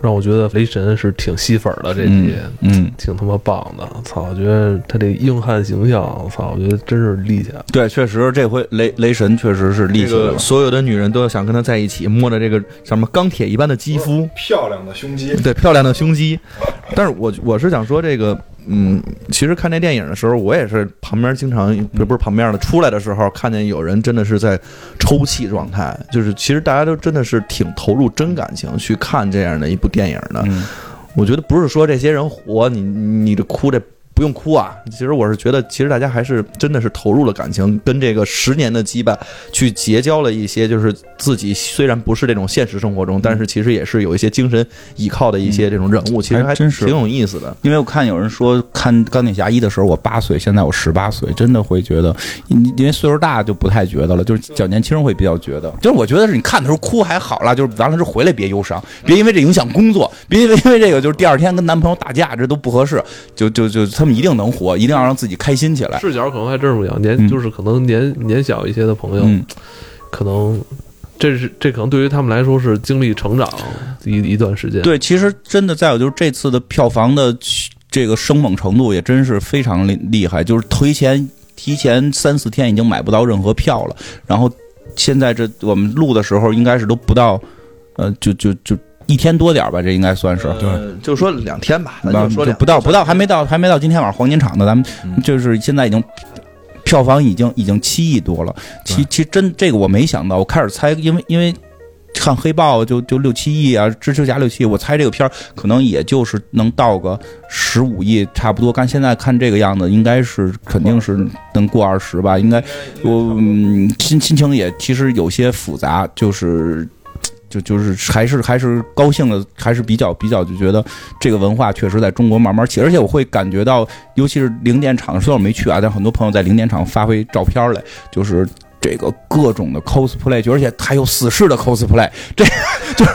让我觉得雷神是挺吸粉的。这集，嗯，挺他妈棒的。操，我觉得他这硬汉形象，操，我觉得真是立起来了。对，确实这回雷雷神确实是立起来了。所有的女人都想跟他在一起，摸着这个什么钢铁一般的肌肤，漂亮的胸肌，对，漂亮的胸肌。但是我我是想说这个。嗯，其实看这电影的时候，我也是旁边经常不不是旁边的出来的时候，看见有人真的是在抽泣状态，就是其实大家都真的是挺投入真感情去看这样的一部电影的。我觉得不是说这些人活，你你的哭这。不用哭啊！其实我是觉得，其实大家还是真的是投入了感情，跟这个十年的羁绊去结交了一些，就是自己虽然不是这种现实生活中，但是其实也是有一些精神依靠的一些这种人物，其实还真是挺有意思的。因为我看有人说看钢铁侠一的时候我八岁，现在我十八岁，真的会觉得，因为岁数大就不太觉得了，就是较年轻会比较觉得。就是我觉得是你看的时候哭还好了，就是完了之后回来别忧伤，别因为这影响工作，别因为因为这个就是第二天跟男朋友打架，这都不合适，就就就。他们一定能活，一定要让自己开心起来。视角可能还真是不一样，年就是可能年年小一些的朋友，可能这是这可能对于他们来说是经历成长一一段时间。对，其实真的再有就是这次的票房的这个生猛程度也真是非常厉厉害，就是提前提前三四天已经买不到任何票了，然后现在这我们录的时候应该是都不到，呃，就就就。一天多点吧，这应该算是对，就说两天吧，咱就说不到不到，还没到还没到今天晚上黄金场呢，咱们就是现在已经票房已经已经七亿多了，其其真这个我没想到，我开始猜，因为因为看黑豹就就六七亿啊，蜘蛛侠六七亿，我猜这个片儿可能也就是能到个十五亿差不多。但现在看这个样子，应该是肯定是能过二十吧？应该我心心情也其实有些复杂，就是。就就是还是还是高兴的，还是比较比较就觉得这个文化确实在中国慢慢起，而且我会感觉到，尤其是零点场，虽然我没去啊，但很多朋友在零点场发回照片来，就是这个各种的 cosplay，就而且还有死侍的 cosplay，这 就是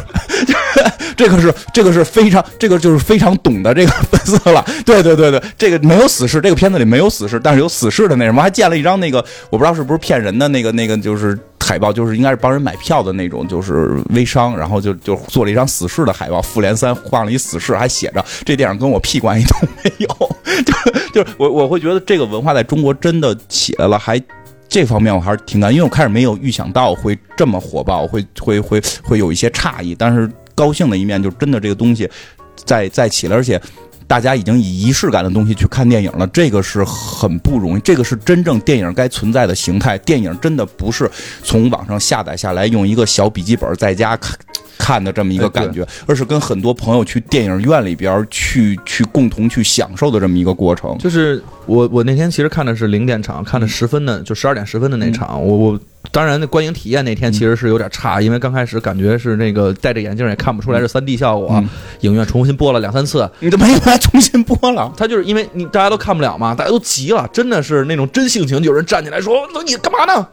这个是这个是非常这个就是非常懂的这个粉丝了，对对对对，这个没有死侍，这个片子里没有死侍，但是有死侍的那什么，还建了一张那个我不知道是不是骗人的那个那个就是。海报就是应该是帮人买票的那种，就是微商，然后就就做了一张死侍的海报，复联三放了一死侍，还写着这电影跟我屁关系都没有，就就是我我会觉得这个文化在中国真的起来了，还这方面我还是挺感，因为我开始没有预想到会这么火爆，会会会会有一些诧异，但是高兴的一面就是真的这个东西在在起来，而且。大家已经以仪式感的东西去看电影了，这个是很不容易，这个是真正电影该存在的形态。电影真的不是从网上下载下来，用一个小笔记本在家看。看的这么一个感觉，而是跟很多朋友去电影院里边去去共同去享受的这么一个过程。就是我我那天其实看的是零点场，看的十分的，就十二点十分的那场。我我当然那观影体验那天其实是有点差，因为刚开始感觉是那个戴着眼镜也看不出来是三 D 效果，影院重新播了两三次。你怎么又来重新播了？他就是因为你大家都看不了嘛，大家都急了，真的是那种真性情，有人站起来说：“你干嘛呢？”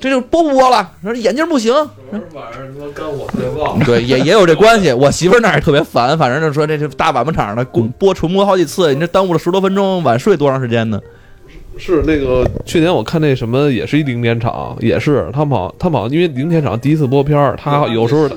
这就播不播了？说眼镜不行。晚上他妈干我特别对，也也有这关系。我媳妇那也特别烦，反正就说这这大晚不场的播重播好几次，你这耽误了十多分钟，晚睡多长时间呢？是那个去年我看那什么，也是一零点场，也是他们好，他们好，因为零点场第一次播片儿，他有时候。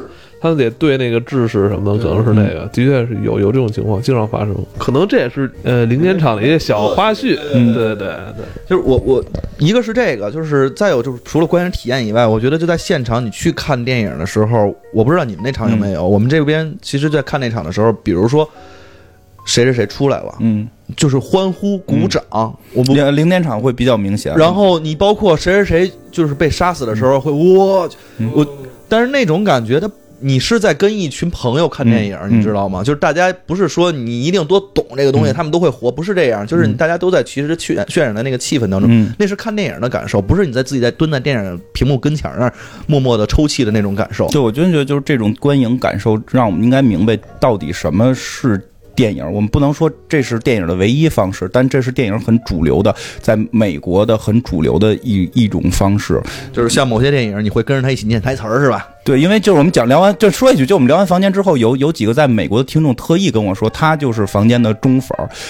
他得对那个制式什么的，可能是那个，的确是有有这种情况，经常发生。可能这也是呃零点场的一些小花絮。嗯，对对对，就是我我一个是这个，就是再有就是除了观影体验以外，我觉得就在现场你去看电影的时候，我不知道你们那场有没有。我们这边其实，在看那场的时候，比如说谁谁谁出来了，嗯，就是欢呼鼓掌。我们零点场会比较明显。然后你包括谁谁谁就是被杀死的时候，会我我，但是那种感觉它。你是在跟一群朋友看电影，你知道吗？就是大家不是说你一定多懂这个东西，他们都会活，不是这样。就是大家都在其实渲渲染的那个气氛当中，那是看电影的感受，不是你在自己在蹲在电影屏幕跟前那儿默默的抽泣的那种感受。就我真觉得，就是这种观影感受，让我们应该明白到底什么是。电影，我们不能说这是电影的唯一方式，但这是电影很主流的，在美国的很主流的一一种方式，就是像某些电影，你会跟着他一起念台词儿，是吧？对，因为就是我们讲聊完，就说一句，就我们聊完房间之后，有有几个在美国的听众特意跟我说，他就是房间的忠粉，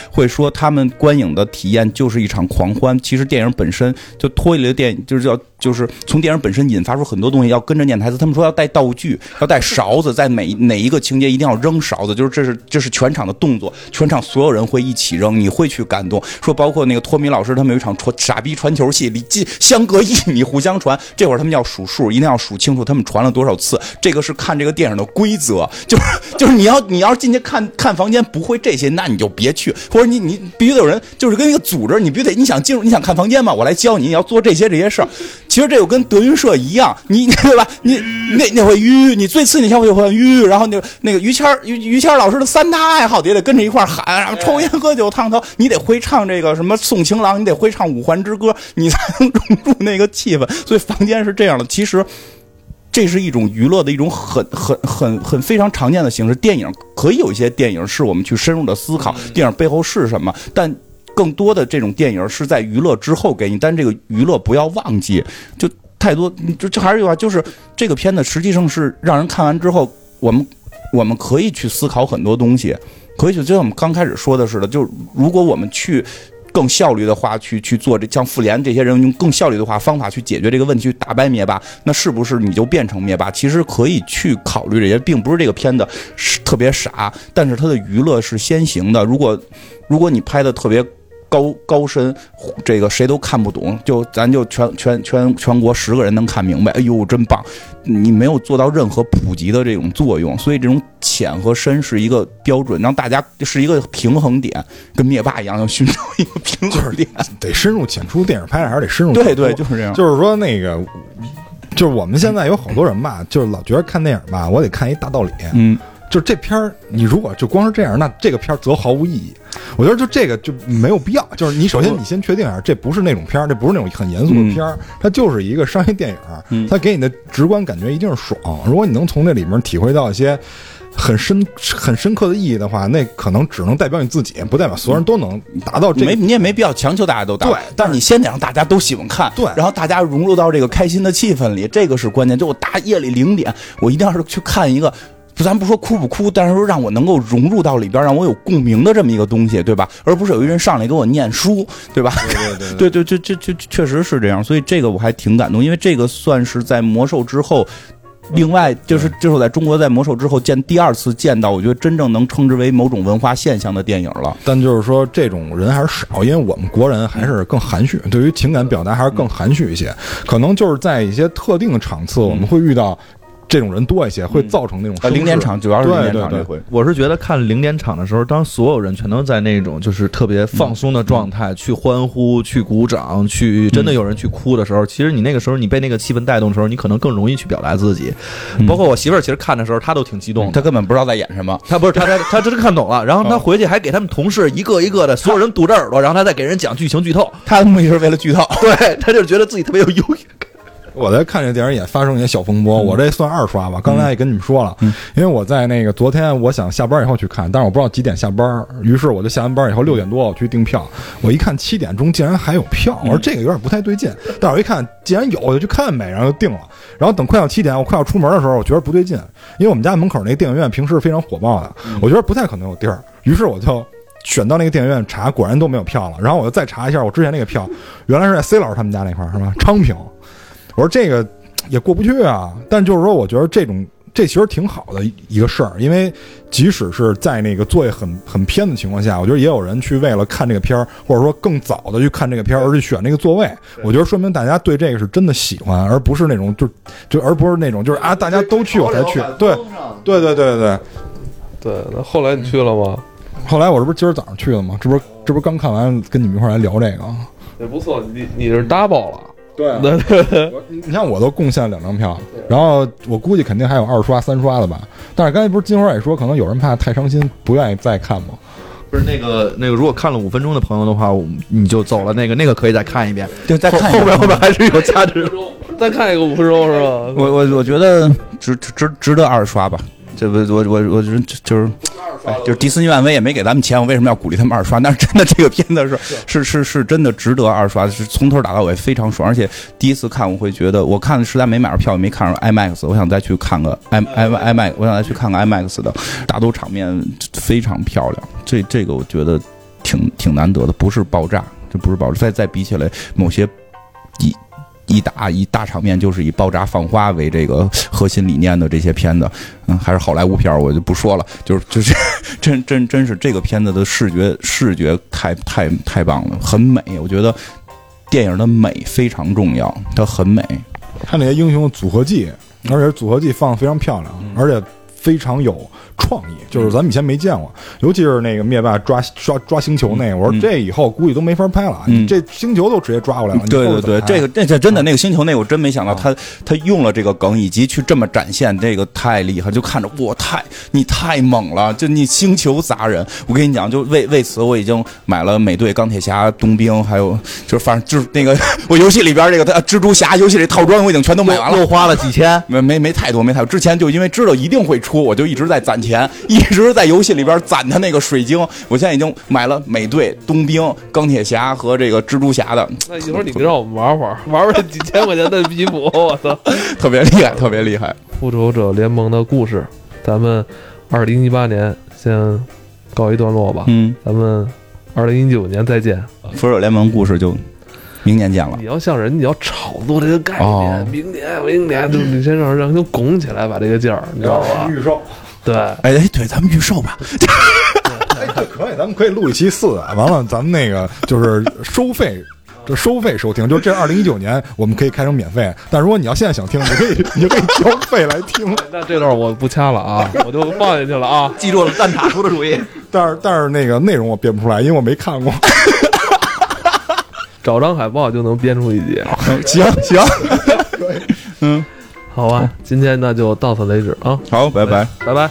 会说他们观影的体验就是一场狂欢。其实电影本身就脱离了电影，就是叫就是从电影本身引发出很多东西，要跟着念台词。他们说要带道具，要带勺子，在每哪一个情节一定要扔勺子，就是这是这是全场的动作，全场所有人会一起扔，你会去感动。说包括那个托米老师他们有一场传傻逼传球戏，离近相隔一米互相传，这会儿他们要数数，一定要数清楚他们传了多。多少次？这个是看这个电影的规则，就是就是你要你要进去看看房间不会这些，那你就别去，或者你你必须得有人，就是跟一个组织，你必须得你想进入你想看房间嘛，我来教你，你要做这些这些事儿。其实这个跟德云社一样，你对吧？你那那会吁你最次你像会会吁，然后那个那个于谦于于谦老师的三大爱好也得跟着一块喊，然后抽烟喝酒烫头，你得会唱这个什么送情郎，你得会唱五环之歌，你才能融入那个气氛。所以房间是这样的，其实。这是一种娱乐的一种很很很很非常常见的形式。电影可以有一些电影是我们去深入的思考电影背后是什么，但更多的这种电影是在娱乐之后给你。但这个娱乐不要忘记，就太多，就这还是句话，就是这个片子实际上是让人看完之后，我们我们可以去思考很多东西，可以就像我们刚开始说的似的，就如果我们去。更效率的话，去去做这像复联这些人用更效率的话方法去解决这个问题，打败灭霸，那是不是你就变成灭霸？其实可以去考虑这些，并不是这个片子是特别傻，但是它的娱乐是先行的。如果如果你拍的特别。高高深，这个谁都看不懂，就咱就全全全全国十个人能看明白。哎呦，真棒！你没有做到任何普及的这种作用，所以这种浅和深是一个标准，让大家是一个平衡点，跟灭霸一样，要寻找一个平衡点，得深入浅出。电影拍的还是得深入。对对，就是这样。就是说那个。就是我们现在有好多人吧，就是老觉得看电影吧，我得看一大道理。嗯，就这片儿，你如果就光是这样，那这个片儿则毫无意义。我觉得就这个就没有必要。就是你首先你先确定一下，这不是那种片儿，这不是那种很严肃的片儿，它就是一个商业电影。它给你的直观感觉一定是爽。如果你能从这里面体会到一些。很深、很深刻的意义的话，那可能只能代表你自己，不代表所有人都能达到这。没，你也没必要强求大家都达。对，但是你先得让大家都喜欢看，对，然后大家融入到这个开心的气氛里，这个是关键。就我大夜里零点，我一定要是去看一个，咱不说哭不哭，但是说让我能够融入到里边，让我有共鸣的这么一个东西，对吧？而不是有一人上来给我念书，对吧？对对对，对 对，这这这确实是这样。所以这个我还挺感动，因为这个算是在魔兽之后。另外，就是就是在中国在魔兽之后见第二次见到，我觉得真正能称之为某种文化现象的电影了。但就是说，这种人还是少，因为我们国人还是更含蓄，对于情感表达还是更含蓄一些。可能就是在一些特定的场次，我们会遇到。这种人多一些，会造成那种零点场，主要是零点场这回。我是觉得看零点场的时候，当所有人全都在那种就是特别放松的状态，去欢呼、去鼓掌、去真的有人去哭的时候，其实你那个时候你被那个气氛带动的时候，你可能更容易去表达自己。包括我媳妇儿，其实看的时候她都挺激动，她根本不知道在演什么，她不是她她她真看懂了，然后她回去还给他们同事一个一个的所有人堵着耳朵，然后她再给人讲剧情剧透。她的目的是为了剧透，对她就是觉得自己特别有优越感。我在看这电影也发生一些小风波，我这算二刷吧。刚才也跟你们说了，因为我在那个昨天，我想下班以后去看，但是我不知道几点下班，于是我就下完班以后六点多我去订票。我一看七点钟竟然还有票，我说这个有点不太对劲。但是我一看，既然有，我就去看呗，然后就订了。然后等快到七点，我快要出门的时候，我觉得不对劲，因为我们家门口那电影院平时非常火爆的，我觉得不太可能有地儿。于是我就选到那个电影院查，果然都没有票了。然后我就再查一下我之前那个票，原来是在 C 老师他们家那块儿，是吧？昌平。我说这个也过不去啊，但就是说，我觉得这种这其实挺好的一个事儿，因为即使是在那个座位很很偏的情况下，我觉得也有人去为了看这个片儿，或者说更早的去看这个片儿而去选那个座位。我觉得说明大家对这个是真的喜欢，而不是那种就就而不是那种就是啊大家都去我才去。对对对对对对。那后来你去了吗？后来我这不是今儿早上去的吗？这不是这不是刚看完，跟你们一块来聊这个。也不错，你你是 double 了。对 对对，你像我都贡献了两张票，然后我估计肯定还有二刷、三刷的吧。但是刚才不是金花也说，可能有人怕太伤心，不愿意再看吗？不是那个那个，如果看了五分钟的朋友的话，你就走了。那个那个可以再看一遍，就再看后面后面还是有价值。再看一个五分钟是吧？我我我觉得值值值得二刷吧。这不我我我就是就是。哎，就是迪士尼漫威也没给咱们钱，我为什么要鼓励他们二刷？但是真的，这个片子是是是是真的值得二刷，是从头打到尾非常爽。而且第一次看，我会觉得，我看实在没买着票，也没看上 IMAX，我想再去看个 i i IMAX，我想再去看个 IMAX 的打斗场面非常漂亮。这这个我觉得挺挺难得的，不是爆炸，这不是爆炸。再再比起来，某些一。一打一大场面就是以爆炸放花为这个核心理念的这些片子，嗯，还是好莱坞片我就不说了。就是就是 真真真是这个片子的视觉视觉太太太棒了，很美。我觉得电影的美非常重要，它很美。它那些英雄组合技，而且组合技放的非常漂亮，而且非常有。创意就是咱们以前没见过，尤其是那个灭霸抓抓抓星球那个，我说这以后估计都没法拍了，这星球都直接抓过来了。对对对，这个这这真的那个星球那个，我真没想到他他用了这个梗，以及去这么展现，这个太厉害，就看着我太你太猛了，就你星球砸人，我跟你讲，就为为此我已经买了美队、钢铁侠、冬兵，还有就是反正就是那个 我游戏里边这个他蜘蛛侠游戏里套装我已经全都买完了，又花了几千，没没没太多没太多，之前就因为知道一定会出，我就一直在攒钱。一直在游戏里边攒他那个水晶，我现在已经买了美队、冬兵、钢铁侠和这个蜘蛛侠的。那一会儿你让我们玩玩，玩玩几千块钱的皮肤，我操，特别厉害，特别厉害！复仇者联盟的故事，咱们二零一八年先告一段落吧。嗯，咱们二零一九年再见。复仇者联盟故事就明年见了。你要像人，你要炒作这个概念，明年、明年就你先让让他拱起来，把这个劲儿，你知道吧？预售。对，哎哎，对，咱们预售吧。哎，可以，咱们可以录一期四啊，完了咱们那个就是收费，就收费收听。就这二零一九年，我们可以开成免费。但如果你要现在想听，你可以，你就可以交费来听。那这段我不掐了啊，我就放下去了啊。记住了，蛋挞出的主意。但是但是那个内容我编不出来，因为我没看过。找张海报就能编出一集。行行，嗯。好吧，今天那就到此为止啊，好，拜拜，拜拜。